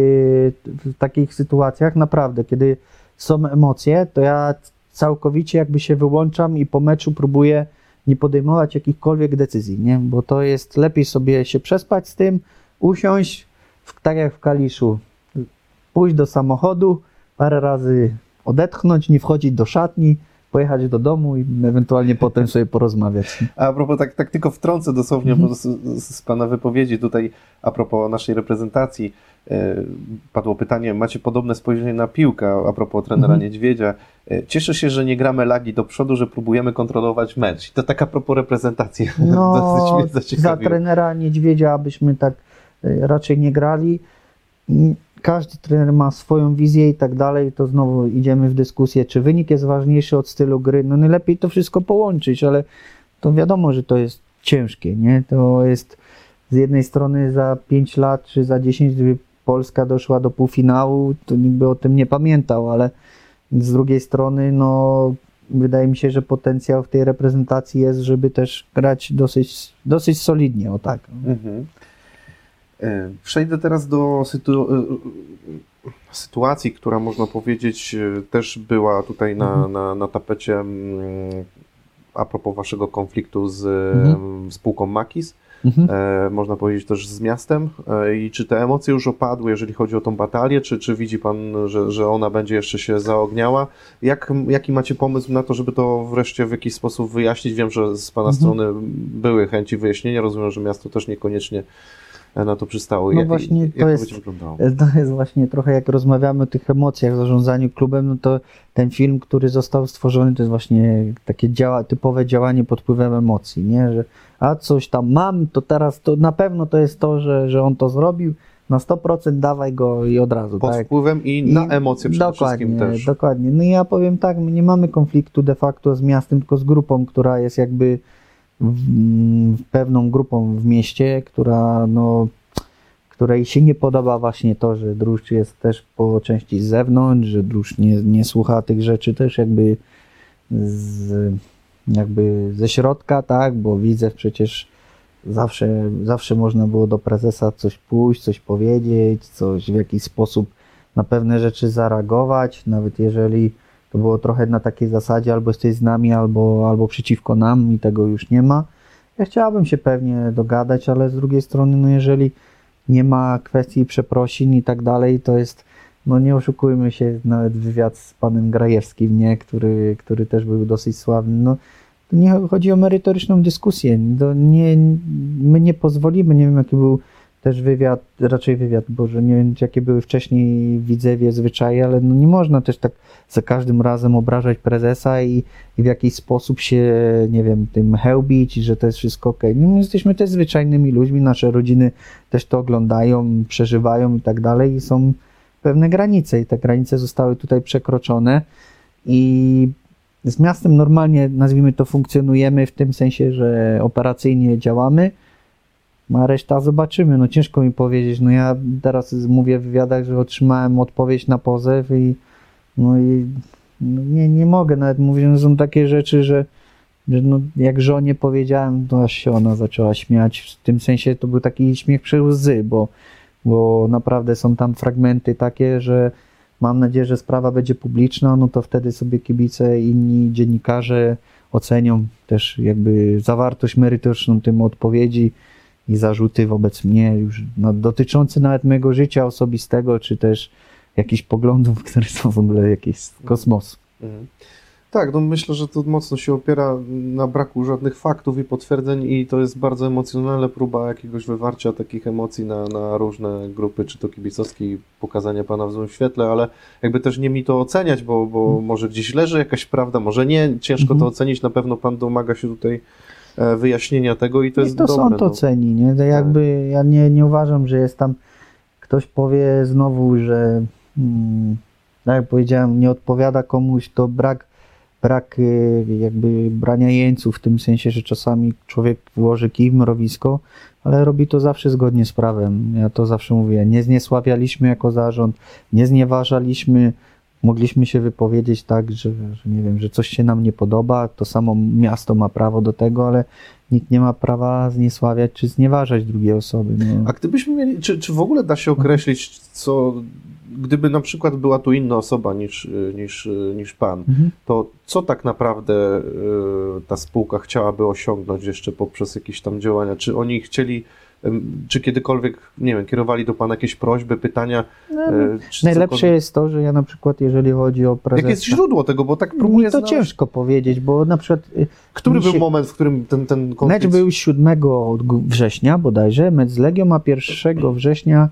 w takich sytuacjach naprawdę, kiedy są emocje, to ja całkowicie jakby się wyłączam i po meczu próbuję nie podejmować jakichkolwiek decyzji, nie? bo to jest lepiej sobie się przespać z tym, usiąść, w, tak jak w Kaliszu, pójść do samochodu, parę razy odetchnąć, nie wchodzić do szatni, pojechać do domu i ewentualnie potem sobie porozmawiać. A propos, tak, tak tylko wtrącę dosłownie mm -hmm. z, z, Pana wypowiedzi tutaj, a propos naszej reprezentacji, e, padło pytanie, macie podobne spojrzenie na piłkę, a propos trenera mm -hmm. Niedźwiedzia. E, cieszę się, że nie gramy lagi do przodu, że próbujemy kontrolować mecz. I to tak a propos reprezentacji. *laughs* No, za trenera Niedźwiedzia byśmy tak e, raczej nie grali każdy trener ma swoją wizję i tak dalej, to znowu idziemy w dyskusję, czy wynik jest ważniejszy od stylu gry. No najlepiej to wszystko połączyć, ale to wiadomo, że to jest ciężkie, nie? To jest z jednej strony za 5 lat czy za 10, gdyby Polska doszła do półfinału, to nikt by o tym nie pamiętał, ale z drugiej strony, no wydaje mi się, że potencjał w tej reprezentacji jest, żeby też grać dosyć, dosyć solidnie, o tak. Mhm. E, przejdę teraz do sytu e, sytuacji, która można powiedzieć e, też była tutaj na, mhm. na, na tapecie mm, a propos waszego konfliktu z mhm. spółką Makis. Mhm. E, można powiedzieć też z miastem. E, I czy te emocje już opadły, jeżeli chodzi o tą batalię, czy, czy widzi Pan, że, że ona będzie jeszcze się zaogniała? Jak, jaki macie pomysł na to, żeby to wreszcie w jakiś sposób wyjaśnić? Wiem, że z Pana mhm. strony były chęci wyjaśnienia. Rozumiem, że miasto też niekoniecznie na to przystało. No jak, właśnie jak to, to jest, to jest właśnie trochę jak rozmawiamy o tych emocjach w zarządzaniu klubem, no to ten film, który został stworzony, to jest właśnie takie działa, typowe działanie pod wpływem emocji, nie? Że a coś tam mam, to teraz to na pewno to jest to, że, że on to zrobił, na 100% dawaj go i od razu. Pod tak? wpływem i na emocje przede dokładnie, wszystkim też. Dokładnie. No i ja powiem tak, my nie mamy konfliktu de facto z miastem, tylko z grupą, która jest jakby pewną grupą w mieście, która no, której się nie podoba właśnie to, że Druszcz jest też po części z zewnątrz, że Druszcz nie, nie słucha tych rzeczy też jakby z, jakby ze środka, tak, bo widzę przecież zawsze, zawsze można było do prezesa coś pójść, coś powiedzieć, coś w jakiś sposób na pewne rzeczy zareagować, nawet jeżeli to było trochę na takiej zasadzie albo jesteś z nami, albo, albo przeciwko nam i tego już nie ma. Ja chciałabym się pewnie dogadać, ale z drugiej strony, no jeżeli nie ma kwestii przeprosin i tak dalej, to jest, no nie oszukujmy się, nawet wywiad z panem Grajewskim, nie, który, który też był dosyć sławny, no to nie chodzi o merytoryczną dyskusję, to nie, my nie pozwolimy, nie wiem jaki był też wywiad, raczej wywiad, Boże, nie wiem jakie były wcześniej Widzewie zwyczaje, ale no nie można też tak za każdym razem obrażać prezesa i, i w jakiś sposób się, nie wiem, tym hełbić, że to jest wszystko ok. No, my jesteśmy też zwyczajnymi ludźmi, nasze rodziny też to oglądają, przeżywają i tak dalej i są pewne granice i te granice zostały tutaj przekroczone i z miastem normalnie, nazwijmy to, funkcjonujemy w tym sensie, że operacyjnie działamy, a reszta zobaczymy. No ciężko mi powiedzieć. No ja teraz mówię w wywiadach, że otrzymałem odpowiedź na pozew i no i no nie, nie mogę nawet mówić, że są takie rzeczy, że, że no jak żonie powiedziałem, to aż się ona zaczęła śmiać. W tym sensie to był taki śmiech przez łzy, bo, bo naprawdę są tam fragmenty takie, że mam nadzieję, że sprawa będzie publiczna, no to wtedy sobie kibice i inni dziennikarze ocenią też jakby zawartość merytoryczną tym odpowiedzi i zarzuty wobec mnie już no, dotyczące nawet mojego życia osobistego, czy też jakichś poglądów, *laughs* które są w ogóle jakieś z kosmosu. Mhm. Tak, no myślę, że to mocno się opiera na braku żadnych faktów i potwierdzeń i to jest bardzo emocjonalna próba jakiegoś wywarcia takich emocji na, na różne grupy, czy to kibicowskie i pokazania Pana w złym świetle, ale jakby też nie mi to oceniać, bo, bo może gdzieś leży jakaś prawda, może nie, ciężko Mhm. to ocenić, na pewno Pan domaga się tutaj wyjaśnienia tego i to jest I to dobre. sąd no. oceni, nie? To jakby ja nie, nie uważam, że jest tam ktoś powie znowu, że mm, tak jak powiedziałem, nie odpowiada komuś, to brak, brak y, jakby brania jeńców w tym sensie, że czasami człowiek włoży kij w mrowisko, ale robi to zawsze zgodnie z prawem. Ja to zawsze mówię, nie zniesławialiśmy jako zarząd, nie znieważaliśmy, mogliśmy się wypowiedzieć tak, że, że nie wiem, że coś się nam nie podoba, to samo miasto ma prawo do tego, ale nikt nie ma prawa zniesławiać czy znieważać drugiej osoby. No. A gdybyśmy mieli, czy, czy w ogóle da się określić, co, gdyby na przykład była tu inna osoba niż, niż, niż Pan, Mhm. to co tak naprawdę y, ta spółka chciałaby osiągnąć jeszcze poprzez jakieś tam działania? Czy oni chcieli, czy kiedykolwiek, nie wiem, kierowali do Pana jakieś prośby, pytania? No, Najlepsze cokolwiek? jest to, że ja na przykład, jeżeli chodzi o prezesa, Jakie jest źródło tego, bo tak mi próbuję to znaleźć. ciężko powiedzieć, bo na przykład y, Który mi był się- moment, w którym ten, ten mecz konflikt... był 7 września bodajże, mecz z Legią, a 1 września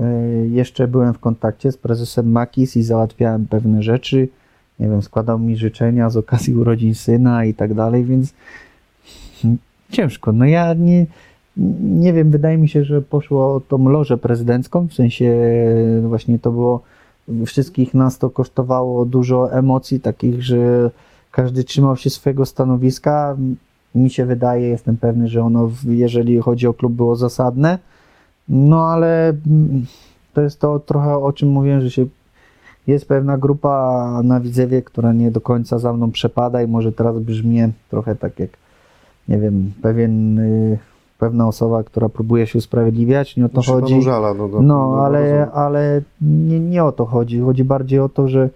y, jeszcze byłem w kontakcie z prezesem Makis i załatwiałem pewne rzeczy. Nie wiem, składał mi życzenia z okazji urodzin syna i tak dalej, więc ciężko. No ja nie, nie wiem, wydaje mi się, że poszło o tą lożę prezydencką, w sensie e, właśnie to było, wszystkich nas to kosztowało dużo emocji takich, że każdy trzymał się swojego stanowiska. Mi się wydaje, jestem pewny, że ono, jeżeli chodzi o klub, było zasadne. No ale to jest to trochę o czym mówiłem, że się jest pewna grupa na Widzewie, która nie do końca za mną przepada i może teraz brzmię trochę tak jak, nie wiem, pewien, y, pewna osoba, która próbuje się usprawiedliwiać, nie o to się chodzi. żala, no, no, No, ale, rozumiem. ale nie, nie o to chodzi. Chodzi bardziej o to, że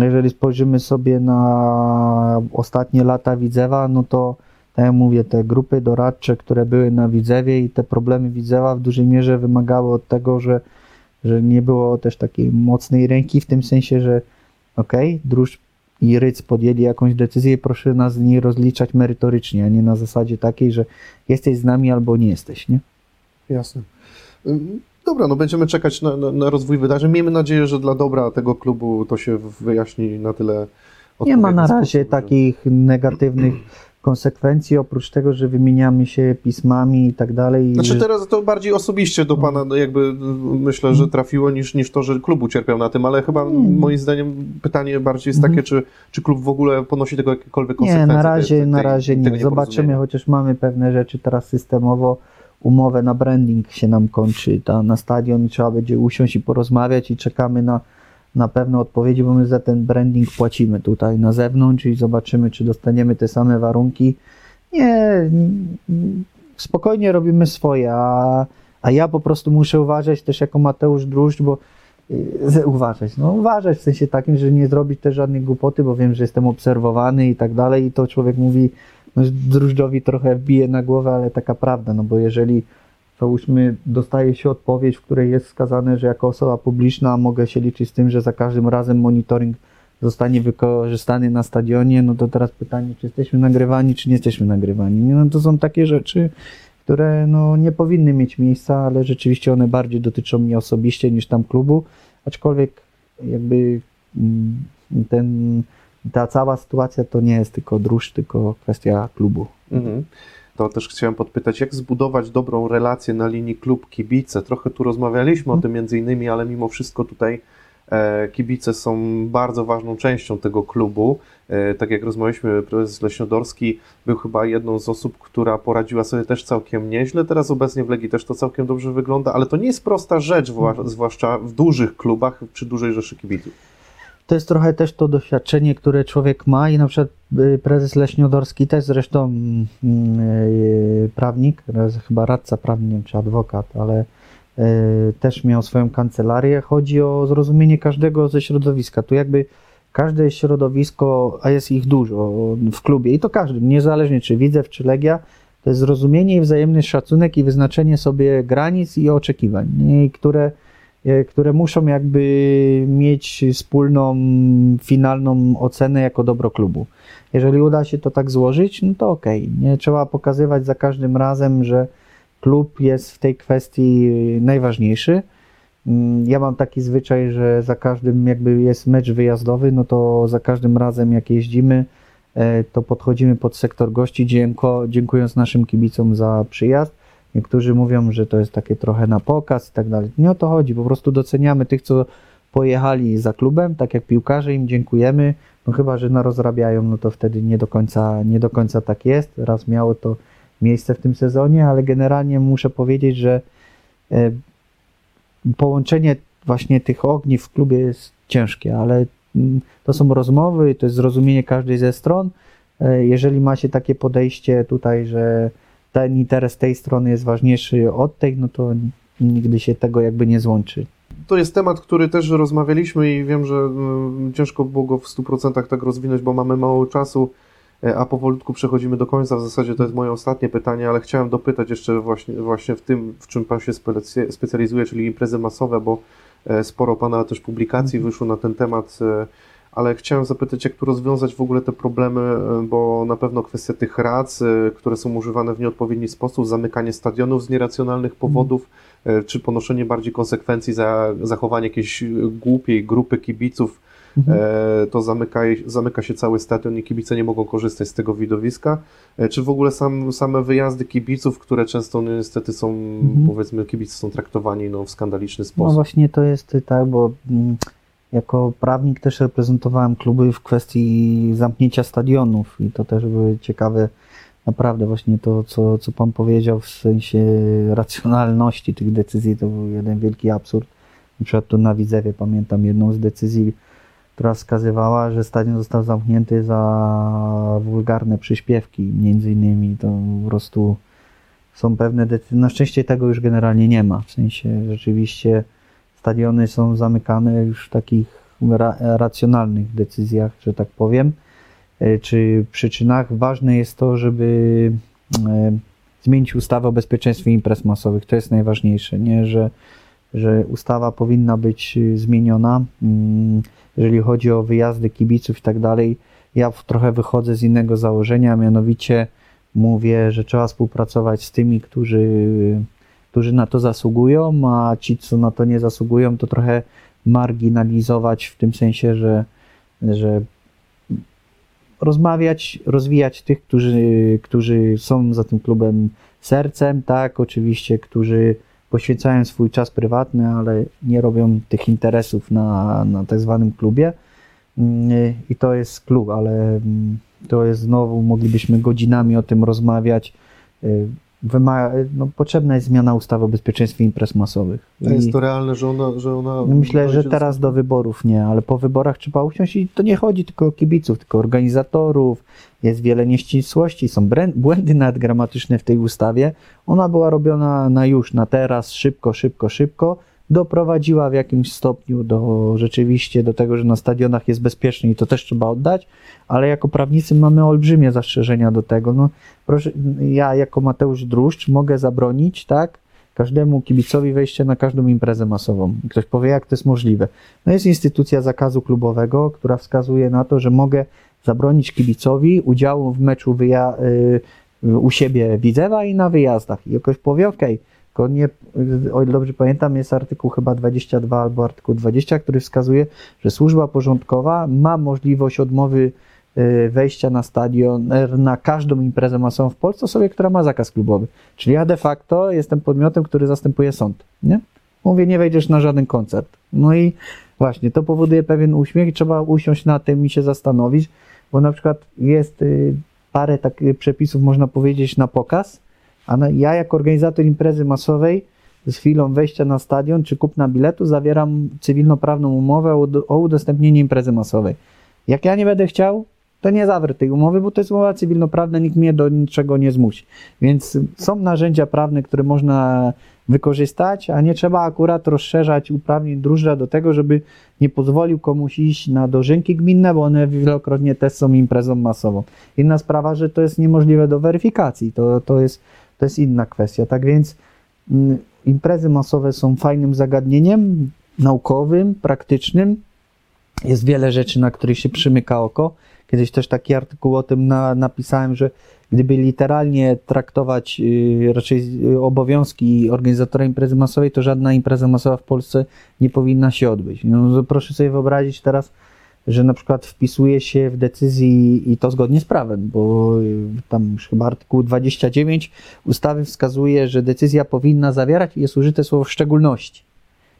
jeżeli spojrzymy sobie na ostatnie lata Widzewa, no to tak jak mówię, te grupy doradcze, które były na Widzewie i te problemy Widzewa w dużej mierze wymagały od tego, że, że nie było też takiej mocnej ręki w tym sensie, że okej, Druż i Ryc podjęli jakąś decyzję proszę nas z niej rozliczać merytorycznie, a nie na zasadzie takiej, że jesteś z nami albo nie jesteś, nie? Jasne. Dobra, no będziemy czekać na, na, na rozwój wydarzeń. Miejmy nadzieję, że dla dobra tego klubu to się wyjaśni na tyle Nie ma na sposób, razie że- takich negatywnych konsekwencji, oprócz tego, że wymieniamy się pismami i tak dalej. Znaczy teraz to bardziej osobiście do pana no, jakby myślę, że trafiło niż, niż to, że klub ucierpiał na tym, ale chyba moim zdaniem pytanie bardziej jest takie, czy, czy klub w ogóle ponosi tego jakiekolwiek Nie, konsekwencje. na razie, tej- na razie nie. Zobaczymy, chociaż mamy pewne rzeczy teraz systemowo. Umowę na branding się nam kończy, ta, na stadion i trzeba będzie usiąść i porozmawiać i czekamy na, na pewne odpowiedzi, bo my za ten branding płacimy tutaj na zewnątrz i zobaczymy, czy dostaniemy te same warunki. Nie, spokojnie robimy swoje, a, a ja po prostu muszę uważać też jako Mateusz Druszcz, bo y, *laughs* uważać, no uważać w sensie takim, że nie zrobić też żadnej głupoty, bo wiem, że jestem obserwowany i tak dalej i to człowiek mówi, no Drużdżowi trochę bije na głowę, ale taka prawda, no bo jeżeli załóżmy dostaje się odpowiedź, w której jest wskazane, że jako osoba publiczna mogę się liczyć z tym, że za każdym razem monitoring zostanie wykorzystany na stadionie, no to teraz pytanie, czy jesteśmy nagrywani, czy nie jesteśmy nagrywani. No to są takie rzeczy, które no, nie powinny mieć miejsca, ale rzeczywiście one bardziej dotyczą mnie osobiście niż tam klubu, aczkolwiek jakby mm, ten, ta cała sytuacja to nie jest tylko dróż, tylko kwestia klubu. Mhm. To też chciałem podpytać, jak zbudować dobrą relację na linii klub-kibice? Trochę tu rozmawialiśmy o tym między innymi, ale mimo wszystko tutaj e, kibice są bardzo ważną częścią tego klubu. E, tak jak rozmawialiśmy, prezes Leśniodorski był chyba jedną z osób, która poradziła sobie też całkiem nieźle. Teraz obecnie w Legii też to całkiem dobrze wygląda, ale to nie jest prosta rzecz, wła- zwłaszcza w dużych klubach czy dużej rzeszy kibiców. To jest trochę też to doświadczenie, które człowiek ma i na przykład y, prezes Leśniodorski też zresztą mm, y, prawnik, chyba radca prawny, czy adwokat, ale y, też miał swoją kancelarię. Chodzi o zrozumienie każdego ze środowiska. Tu jakby każde środowisko, a jest ich dużo w klubie i to każdy, niezależnie czy Widzew, czy Legia, to jest zrozumienie i wzajemny szacunek i wyznaczenie sobie granic i oczekiwań, które które muszą jakby mieć wspólną, finalną ocenę jako dobro klubu. Jeżeli uda się to tak złożyć, no to okej. Nie trzeba pokazywać za każdym razem, że klub jest w tej kwestii najważniejszy. Mm, Ja mam taki zwyczaj, że za każdym jakby jest mecz wyjazdowy, no to za każdym razem jak jeździmy, e, to podchodzimy pod sektor gości, dziękując naszym kibicom za przyjazd. Niektórzy mówią, że to jest takie trochę na pokaz i tak dalej. Nie o to chodzi, po prostu doceniamy tych, co pojechali za klubem, tak jak piłkarze im dziękujemy. No chyba, że narozrabiają, no to wtedy nie do końca, nie do końca tak jest. Raz miało to miejsce w tym sezonie, ale generalnie muszę powiedzieć, że e, połączenie właśnie tych ogniw w klubie jest ciężkie, ale mm, to są rozmowy, to jest zrozumienie każdej ze stron. E, Jeżeli ma się takie podejście tutaj, że ten interes tej strony jest ważniejszy od tej, no to nigdy się tego jakby nie złączy. To jest temat, który też rozmawialiśmy i wiem, że mm, ciężko było go w 100% tak rozwinąć, bo mamy mało czasu, e, a powolutku przechodzimy do końca. W zasadzie to jest moje ostatnie pytanie, ale chciałem dopytać jeszcze właśnie, właśnie w tym, w czym Pan się specjalizuje, czyli imprezy masowe, bo e, sporo Pana też publikacji wyszło na ten temat, e, ale chciałem zapytać, jak tu rozwiązać w ogóle te problemy, e, bo na pewno kwestia tych rac, e, które są używane w nieodpowiedni sposób, zamykanie stadionów z nieracjonalnych powodów, e, czy ponoszenie bardziej konsekwencji za zachowanie jakiejś głupiej grupy kibiców, e, to zamyka, zamyka się cały stadion i kibice nie mogą korzystać z tego widowiska, czy w ogóle sam, same wyjazdy kibiców, które często no, niestety są, Mhm. powiedzmy, kibice są traktowani no, w skandaliczny No sposób. właśnie to jest tak, bo mm, jako prawnik też reprezentowałem kluby w kwestii zamknięcia stadionów i to też były ciekawe, naprawdę właśnie to, co, co Pan powiedział w sensie racjonalności tych decyzji, to był jeden wielki absurd. Na przykład tu na Widzewie pamiętam jedną z decyzji, która wskazywała, że stadion został zamknięty za wulgarne przyśpiewki, między innymi to po prostu są pewne decyzje. Na szczęście tego już generalnie nie ma. W sensie rzeczywiście stadiony są zamykane już w takich ra racjonalnych decyzjach, że tak powiem, e, czy przyczynach. Ważne jest to, żeby e, zmienić ustawę o bezpieczeństwie imprez masowych. To jest najważniejsze, nie? Że, że ustawa powinna być y, zmieniona. Mm, Jeżeli chodzi o wyjazdy kibiców i tak dalej, ja trochę wychodzę z innego założenia, mianowicie mówię, że trzeba współpracować z tymi, którzy, którzy na to zasługują, a ci, co na to nie zasługują, to trochę marginalizować w tym sensie, że, że rozmawiać, rozwijać tych, którzy, którzy są za tym klubem sercem, tak, oczywiście, którzy poświęcają swój czas prywatny, ale nie robią tych interesów na, na tak zwanym klubie. Mm, I to jest klub, ale mm, to jest znowu, moglibyśmy godzinami o tym rozmawiać. Wymaga, no, potrzebna jest zmiana ustawy o bezpieczeństwie imprez masowych. A jest to realne, że ona. Że ona no myślę, że teraz do wyborów nie, ale po wyborach trzeba usiąść i to nie chodzi tylko o kibiców, tylko organizatorów. Jest wiele nieścisłości, są błędy nadgramatyczne w tej ustawie. Ona była robiona na już, na teraz, szybko, szybko, szybko doprowadziła w jakimś stopniu do rzeczywiście do tego, że na stadionach jest bezpiecznie i to też trzeba oddać, ale jako prawnicy mamy olbrzymie zastrzeżenia do tego. No, proszę, ja jako Mateusz Druszcz mogę zabronić, tak, każdemu kibicowi wejście na każdą imprezę masową. Ktoś powie, jak to jest możliwe. No jest instytucja zakazu klubowego, która wskazuje na to, że mogę zabronić kibicowi udziału w meczu wyja- y, u siebie Widzewa i na wyjazdach. I ktoś powie, okej, okay, tylko nie, o ile dobrze pamiętam, jest artykuł chyba 22 albo artykuł 20, który wskazuje, że służba porządkowa ma możliwość odmowy y, wejścia na stadion, er, na każdą imprezę masową w Polsce osobie, która ma zakaz klubowy. Czyli ja de facto jestem podmiotem, który zastępuje sąd. Nie? Mówię, nie wejdziesz na żaden koncert. No i właśnie, to powoduje pewien uśmiech i trzeba usiąść na tym i się zastanowić, bo na przykład jest y, parę takich przepisów, można powiedzieć, na pokaz, a ja jako organizator imprezy masowej z chwilą wejścia na stadion czy kupna biletu zawieram cywilnoprawną umowę o udostępnienie imprezy masowej. Jak ja nie będę chciał, to nie zawrę tej umowy, bo to jest umowa cywilnoprawna, nikt mnie do niczego nie zmusi. Więc są narzędzia prawne, które można wykorzystać, a nie trzeba akurat rozszerzać uprawnień dróżdża do tego, żeby nie pozwolił komuś iść na dożynki gminne, bo one wielokrotnie też są imprezą masową. Inna sprawa, że to jest niemożliwe do weryfikacji. To, to jest to jest inna kwestia. Tak więc mm, imprezy masowe są fajnym zagadnieniem naukowym, praktycznym. Jest wiele rzeczy, na których się przymyka oko. Kiedyś też taki artykuł o tym na, napisałem, że gdyby literalnie traktować y, raczej y, obowiązki organizatora imprezy masowej, to żadna impreza masowa w Polsce nie powinna się odbyć. No, proszę sobie wyobrazić teraz że na przykład wpisuje się w decyzji i to zgodnie z prawem, bo tam już chyba artykuł 29 ustawy wskazuje, że decyzja powinna zawierać i jest użyte słowo w szczególności.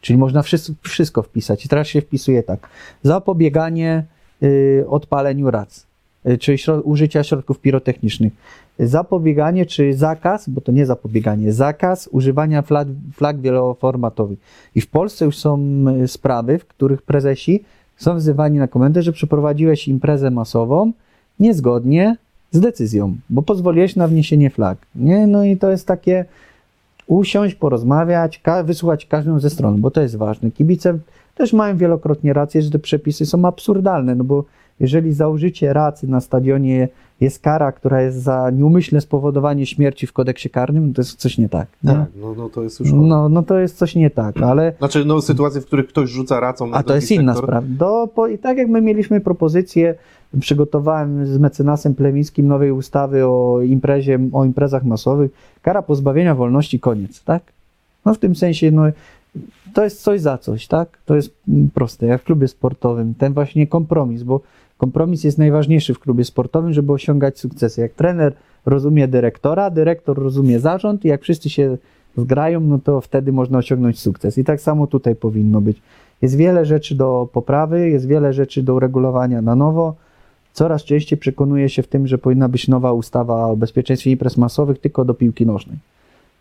Czyli można wszystko wpisać. I teraz się wpisuje tak. Zapobieganie y, odpaleniu rac, y, czyli użycia środków pirotechnicznych. Zapobieganie czy zakaz, bo to nie zapobieganie, zakaz używania flag, flag wieloformatowych. I w Polsce już są y, sprawy, w których prezesi są wzywani na komendę, że przeprowadziłeś imprezę masową niezgodnie z decyzją, bo pozwoliłeś na wniesienie flag. Nie? No i to jest takie usiąść, porozmawiać, ka wysłuchać każdą ze stron, bo to jest ważne. Kibice też mają wielokrotnie rację, że te przepisy są absurdalne, no bo jeżeli za użycie racy na stadionie jest kara, która jest za nieumyślne spowodowanie śmierci w kodeksie karnym, to jest coś nie tak. Nie? Tak, no, no to jest już. No, no to jest coś nie tak, ale. Znaczy, no sytuacje, w których ktoś rzuca racą na A to jest sektor. inna sprawa. Do, po, I tak jak my mieliśmy propozycję, przygotowałem z mecenasem Plewińskim nowej ustawy o imprezie, o imprezach masowych, kara pozbawienia wolności, koniec, tak? No w tym sensie, no to jest coś za coś, tak? To jest proste, jak w klubie sportowym, ten właśnie kompromis, bo kompromis jest najważniejszy w klubie sportowym, żeby osiągać sukcesy. Jak trener rozumie dyrektora, dyrektor rozumie zarząd i jak wszyscy się zgrają, no to wtedy można osiągnąć sukces. I tak samo tutaj powinno być. Jest wiele rzeczy do poprawy, jest wiele rzeczy do uregulowania na nowo. Coraz częściej przekonuje się w tym, że powinna być nowa ustawa o bezpieczeństwie imprez masowych tylko do piłki nożnej.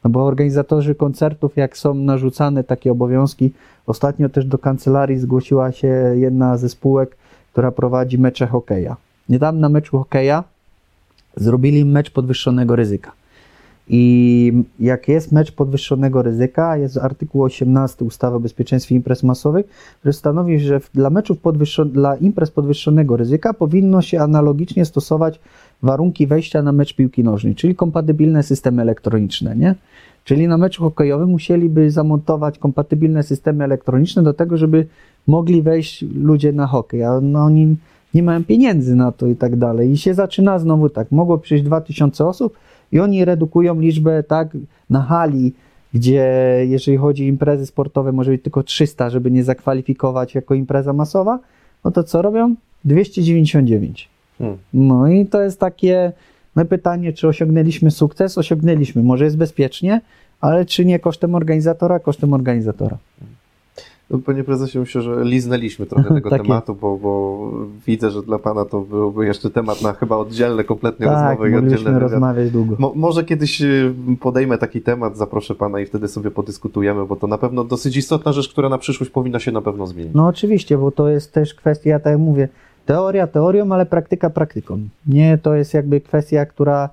No bo organizatorzy koncertów, jak są narzucane takie obowiązki, ostatnio też do kancelarii zgłosiła się jedna ze spółek, która prowadzi mecze hokeja. Niedawno na meczu hokeja zrobili mecz podwyższonego ryzyka. I jak jest mecz podwyższonego ryzyka, jest artykuł 18 ustawy o bezpieczeństwie imprez masowych, który stanowi, że dla meczów dla imprez podwyższonego ryzyka powinno się analogicznie stosować warunki wejścia na mecz piłki nożnej, czyli kompatybilne systemy elektroniczne, nie? Czyli na meczu hokejowym musieliby zamontować kompatybilne systemy elektroniczne do tego, żeby mogli wejść ludzie na hokej, a no oni nie mają pieniędzy na to i tak dalej. I się zaczyna znowu tak, mogło przyjść 2000 osób i oni redukują liczbę tak na hali, gdzie jeżeli chodzi o imprezy sportowe może być tylko 300, żeby nie zakwalifikować jako impreza masowa, no to co robią? 299. Hmm. No i to jest takie no pytanie, czy osiągnęliśmy sukces? Osiągnęliśmy. Może jest bezpiecznie, ale czy nie kosztem organizatora? Kosztem organizatora. No, panie prezesie, myślę, że liznęliśmy trochę tego *laughs* Tak tematu, bo, bo widzę, że dla pana to byłby jeszcze temat na chyba oddzielne kompletnie Tak, rozmowy i oddzielne rozmawiać długo. Mo, może kiedyś y, podejmę taki temat, zaproszę pana i wtedy sobie podyskutujemy, bo to na pewno dosyć istotna rzecz, która na przyszłość powinna się na pewno zmienić. No oczywiście, bo to jest też kwestia, tak jak mówię, teoria teorią, ale praktyka praktyką. Nie, to jest jakby kwestia, która,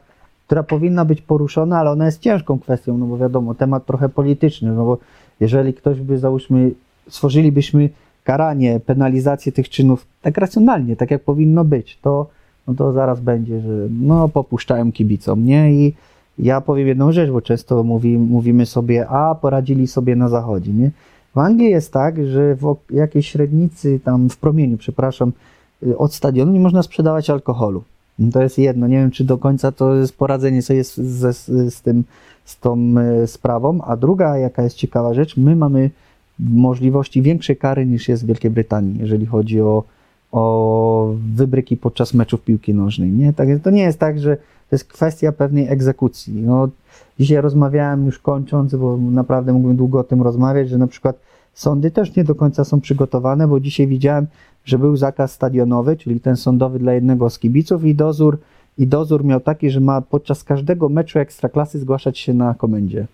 która powinna być poruszona, ale ona jest ciężką kwestią, no bo wiadomo, temat trochę polityczny, no bo jeżeli ktoś by, załóżmy, stworzylibyśmy karanie, penalizację tych czynów tak racjonalnie, tak jak powinno być, to, no to zaraz będzie, że no popuszczają kibicom, nie? I ja powiem jedną rzecz, bo często mówi, mówimy sobie, a poradzili sobie na zachodzie, nie? W Anglii jest tak, że w jakiejś średnicy, tam w promieniu, przepraszam, y, od stadionu nie można sprzedawać alkoholu. No To jest jedno, nie wiem czy do końca to jest poradzenie sobie z, z, z, tym, z tą e, sprawą. A druga, jaka jest ciekawa rzecz, my mamy możliwości większej kary niż jest w Wielkiej Brytanii, jeżeli chodzi o, o wybryki podczas meczów piłki nożnej. Nie? Tak, to nie jest tak, że to jest kwestia pewnej egzekucji. No, dzisiaj rozmawiałem już kończąc, bo naprawdę mógłbym długo o tym rozmawiać, że na przykład sądy też nie do końca są przygotowane, bo dzisiaj widziałem, że był zakaz stadionowy, czyli ten sądowy dla jednego z kibiców i dozór, i dozór miał taki, że ma podczas każdego meczu ekstraklasy zgłaszać się na komendzie.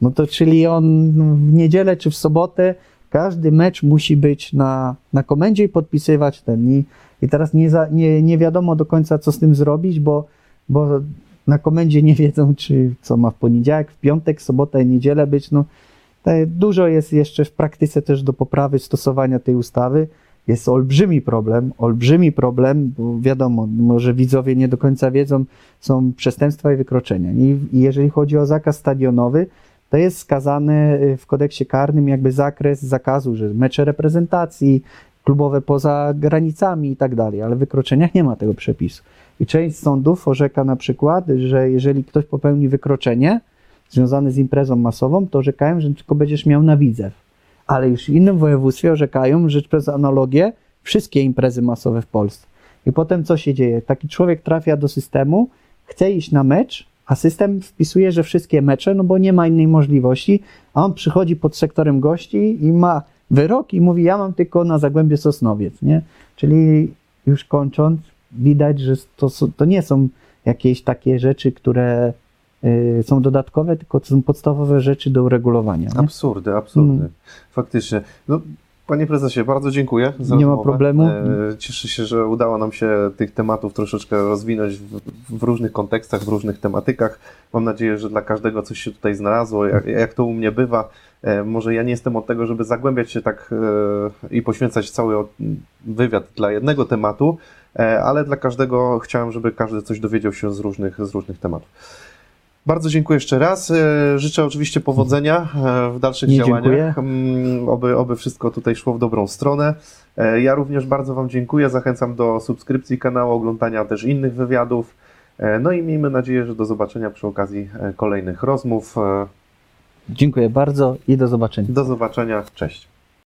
No to czyli on no, w niedzielę czy w sobotę każdy mecz musi być na, na komendzie i podpisywać ten. I, i teraz nie, za, nie, nie wiadomo do końca, co z tym zrobić, bo, bo na komendzie nie wiedzą, czy co ma w poniedziałek, w piątek, sobotę niedzielę być. No, dużo jest jeszcze w praktyce też do poprawy stosowania tej ustawy. Jest olbrzymi problem, olbrzymi problem, bo wiadomo, może widzowie nie do końca wiedzą, są przestępstwa i wykroczenia. I jeżeli chodzi o zakaz stadionowy, to jest skazane y, w kodeksie karnym jakby zakres zakazu, że mecze reprezentacji, klubowe poza granicami i tak dalej, ale w wykroczeniach nie ma tego przepisu. I część sądów orzeka na przykład, że jeżeli ktoś popełni wykroczenie związane z imprezą masową, to orzekają, że tylko będziesz miał na widzew. Ale już w innym województwie orzekają, że przez analogię wszystkie imprezy masowe w Polsce. I potem co się dzieje? Taki człowiek trafia do systemu, chce iść na mecz, a system wpisuje, że wszystkie mecze, no bo nie ma innej możliwości, a on przychodzi pod sektorem gości i ma wyrok i mówi, ja mam tylko na Zagłębie Sosnowiec, nie? Czyli już kończąc, widać, że to, to nie są jakieś takie rzeczy, które y, są dodatkowe, tylko to są podstawowe rzeczy do uregulowania. Nie? Absurdy, absurdy. Mm. Faktycznie. No, panie prezesie, bardzo dziękuję za Nie ma rozmowę. problemu. E, Cieszę się, że udało nam się tych tematów troszeczkę rozwinąć w, w różnych kontekstach, w różnych tematykach. Mam nadzieję, że dla każdego coś się tutaj znalazło. Jak, jak to u mnie bywa, e, może ja nie jestem od tego, żeby zagłębiać się tak e, i poświęcać cały wywiad dla jednego tematu, ale dla każdego chciałem, żeby każdy coś dowiedział się z różnych, z różnych tematów. Bardzo dziękuję jeszcze raz. E, Życzę oczywiście powodzenia e, w dalszych Nie, działaniach. Mm, Oby, oby wszystko tutaj szło w dobrą stronę. E, Ja również bardzo Wam dziękuję. Zachęcam do subskrypcji kanału, oglądania też innych wywiadów. No i miejmy nadzieję, że do zobaczenia przy okazji kolejnych rozmów. Dziękuję bardzo i do zobaczenia. Do zobaczenia. Cześć.